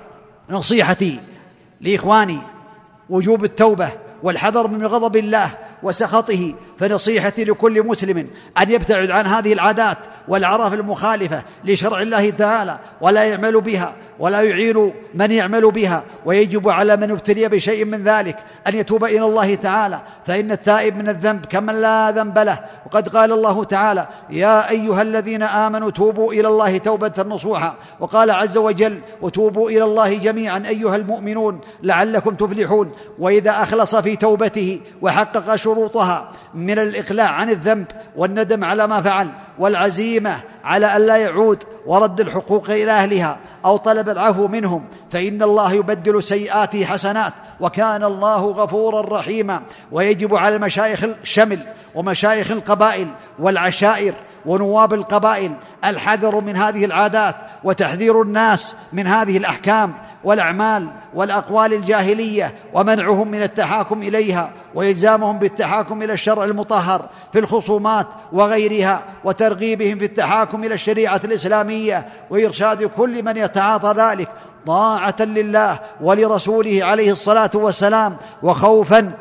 [SPEAKER 2] نصيحتي لإخواني وجوب التوبة والحذر من غضب الله وسخطه فنصيحتي لكل مسلم أن يبتعد عن هذه العادات والاعراف المخالفة لشرع الله تعالى ولا يعمل بها ولا يعين من يعمل بها ويجب على من ابتلي بشيء من ذلك أن يتوب إلى الله تعالى فإن التائب من الذنب كمن لا ذنب له. وقد قال الله تعالى يا أيها الذين آمنوا توبوا إلى الله توبة نصوحا. وقال عز وجل وتوبوا إلى الله جميعا أيها المؤمنون لعلكم تفلحون. وإذا أخلص في توبته وحقق شروطها من الإقلاع عن الذنب والندم على ما فعل والعزيمة على الا يعود ورد الحقوق إلى أهلها أو طلب العفو منهم فإن الله يبدل سيئاته حسنات وكان الله غفورا رحيما ويجب على المشايخ الشمل ومشايخ القبائل والعشائر ونواب القبائل الحذر من هذه العادات وتحذير الناس من هذه الأحكام والأعمال والأقوال الجاهلية ومنعهم من التحاكم إليها وإلزامهم بالتحاكم إلى الشرع المطهر في الخصومات وغيرها وترغيبهم في التحاكم إلى الشريعة الإسلامية وإرشاد كل من يتعاطى ذلك طاعة لله ولرسوله عليه الصلاة والسلام وخوفا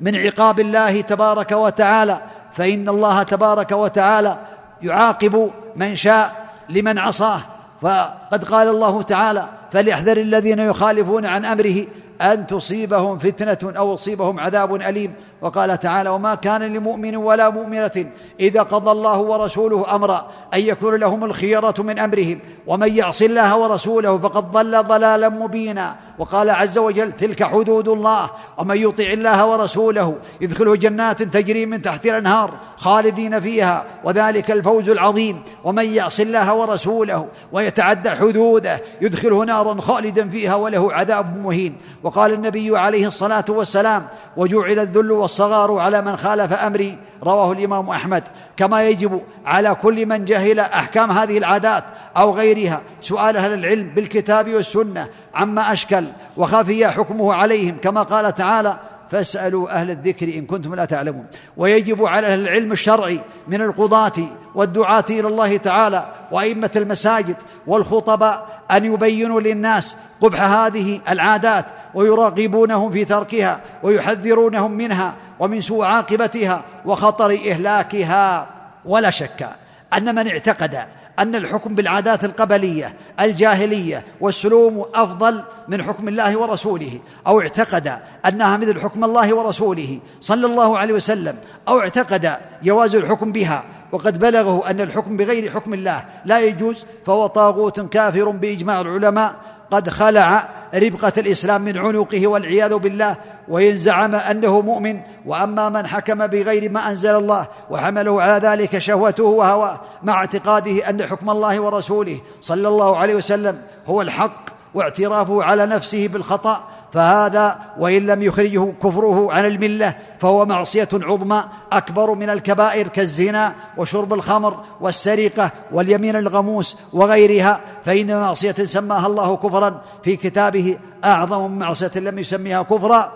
[SPEAKER 2] من عقاب الله تبارك وتعالى فإن الله تبارك وتعالى يعاقب من شاء لمن عصاه. فقد قال الله تعالى فليحذر الذين يخالفون عن أمره أن تصيبهم فتنة أو يصيبهم عذاب أليم. وقال تعالى وما كان لمؤمن ولا مؤمنة إذا قضى الله ورسوله أمرا أن يكون لهم الخيرة من أمرهم ومن يعص الله ورسوله فقد ضل ضلالا مبينا. وقال عز وجل تلك حدود الله. ومن يطع الله ورسوله يدخله جنات تجري من تحت الأنهار خالدين فيها. وذلك الفوز العظيم. ومن يعص الله ورسوله ويتعدى حدوده يدخله نارا خالدا فيها وله عذاب مهين. وقال النبي عليه الصلاة والسلام وجعل الذل والصغار على من خالف أمري. رواه الإمام أحمد. كما يجب على كل من جهل أحكام هذه العادات أو غيرها سؤال أهل العلم بالكتاب والسنة عما أشكل. وخفي حكمه عليهم كما قال تعالى فاسألوا أهل الذكر إن كنتم لا تعلمون. ويجب على أهل العلم الشرعي من القضاة والدعاة إلى الله تعالى وأئمة المساجد والخطباء أن يبينوا للناس قبح هذه العادات ويراقبونهم في تركها ويحذرونهم منها ومن سوء عاقبتها وخطر إهلاكها. ولا شك أن من اعتقد أن الحكم بالعادات القبلية الجاهلية والسلوم أفضل من حكم الله ورسوله أو اعتقد أنها مثل حكم الله ورسوله صلى الله عليه وسلم أو اعتقد جواز الحكم بها وقد بلغه أن الحكم بغير حكم الله لا يجوز فهو طاغوت كافر بإجماع العلماء قد خلع ربقة الإسلام من عنقه والعياذ بالله وإن زعم أنه مؤمن وأما من حكم بغير ما أنزل الله وحمله على ذلك شهوته وهواه مع اعتقاده أن حكم الله ورسوله صلى الله عليه وسلم هو الحق واعترافه على نفسه بالخطأ فهذا وإن لم يخرجه كفره عن الملة فهو معصية عظمى أكبر من الكبائر كالزنا وشرب الخمر والسرقة واليمين الغموس وغيرها فإن معصية سماها الله كفرا في كتابه أعظم من معصية لم يسميها كفرا.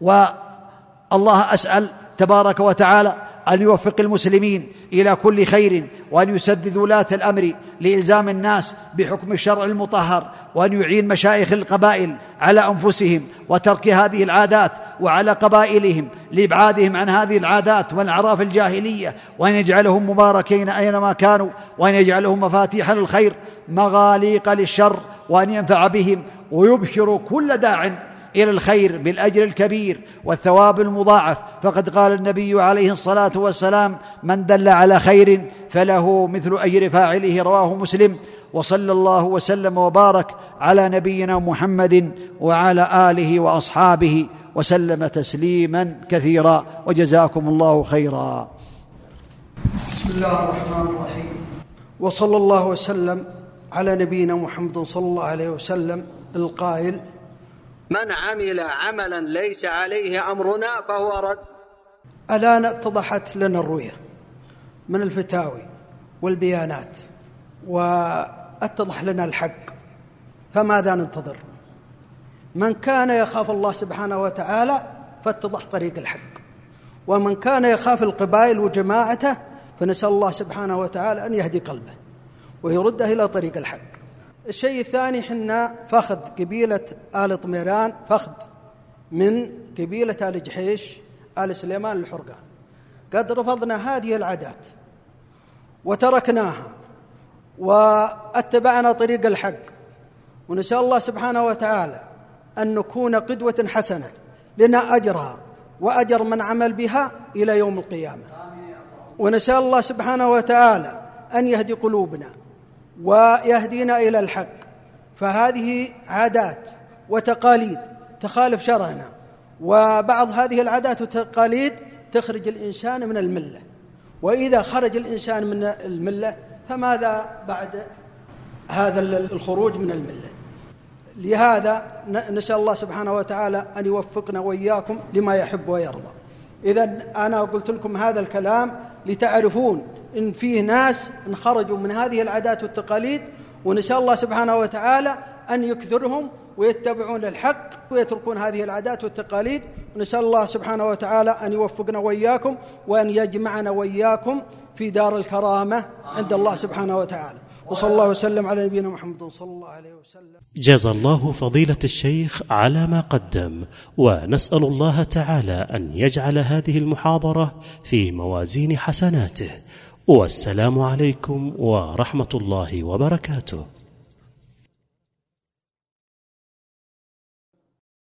[SPEAKER 2] والله أسأل تبارك وتعالى أن يوفق المسلمين إلى كل خير وأن يسدد ولاة الأمر لإلزام الناس بحكم الشرع المطهر وأن يعين مشايخ القبائل على أنفسهم وترك هذه العادات وعلى قبائلهم لإبعادهم عن هذه العادات والأعراف الجاهلية وأن يجعلهم مباركين أينما كانوا وأن يجعلهم مفاتيح للخير مغاليق للشر وأن ينفع بهم ويبشر كل داع إلى الخير بالأجر الكبير والثواب المضاعف. فقد قال النبي عليه الصلاة والسلام من دل على خير فله مثل أجر فاعله. رواه مسلم. وصلى الله وسلم وبارك على نبينا محمد وعلى آله وأصحابه وسلم تسليما كثيرا. وجزاكم الله خيرا.
[SPEAKER 7] بسم الله الرحمن الرحيم. وصلى الله وسلم على نبينا محمد صلى الله عليه وسلم القائل
[SPEAKER 8] من عمل عملا ليس عليه أمرنا فهو رد.
[SPEAKER 7] الآن اتضحت لنا الرؤية من الفتاوي والبيانات واتضح لنا الحق فماذا ننتظر؟ من كان يخاف الله سبحانه وتعالى فاتضح طريق الحق ومن كان يخاف القبائل وجماعته فنسأل الله سبحانه وتعالى أن يهدي قلبه ويرده إلى طريق الحق. الشيء الثاني حنا فخذ قبيلة آل طميران فخذ من قبيلة آل جحيش آل سليمان الحرقان قد رفضنا هذه العادات وتركناها واتبعنا طريق الحق. ونسأل الله سبحانه وتعالى أن نكون قدوة حسنة لنا أجرها وأجر من عمل بها إلى يوم القيامة. ونسأل الله سبحانه وتعالى أن يهدي قلوبنا ويهدينا إلى الحق. فهذه عادات وتقاليد تخالف شرعنا. وبعض هذه العادات والتقاليد تخرج الإنسان من الملة. وإذا خرج الإنسان من الملة فماذا بعد هذا الخروج من الملة؟ لهذا نسأل الله سبحانه وتعالى أن يوفقنا وإياكم لما يحب ويرضى. اذا أنا قلت لكم هذا الكلام لتعرفون إن فيه ناس إن خرجوا من هذه العادات والتقاليد ونسأل الله سبحانه وتعالى أن يكثرهم ويتبعون الحق ويتركون هذه العادات والتقاليد. ونسأل الله سبحانه وتعالى أن يوفقنا وإياكم وأن يجمعنا وإياكم في دار الكرامة عند الله سبحانه وتعالى. وصلى الله وسلم على نبينا محمد صلى الله عليه وسلم.
[SPEAKER 1] جزى الله فضيلة الشيخ على ما قدم ونسأل الله تعالى أن يجعل هذه المحاضرة في موازين حسناته. والسلام عليكم ورحمة الله وبركاته.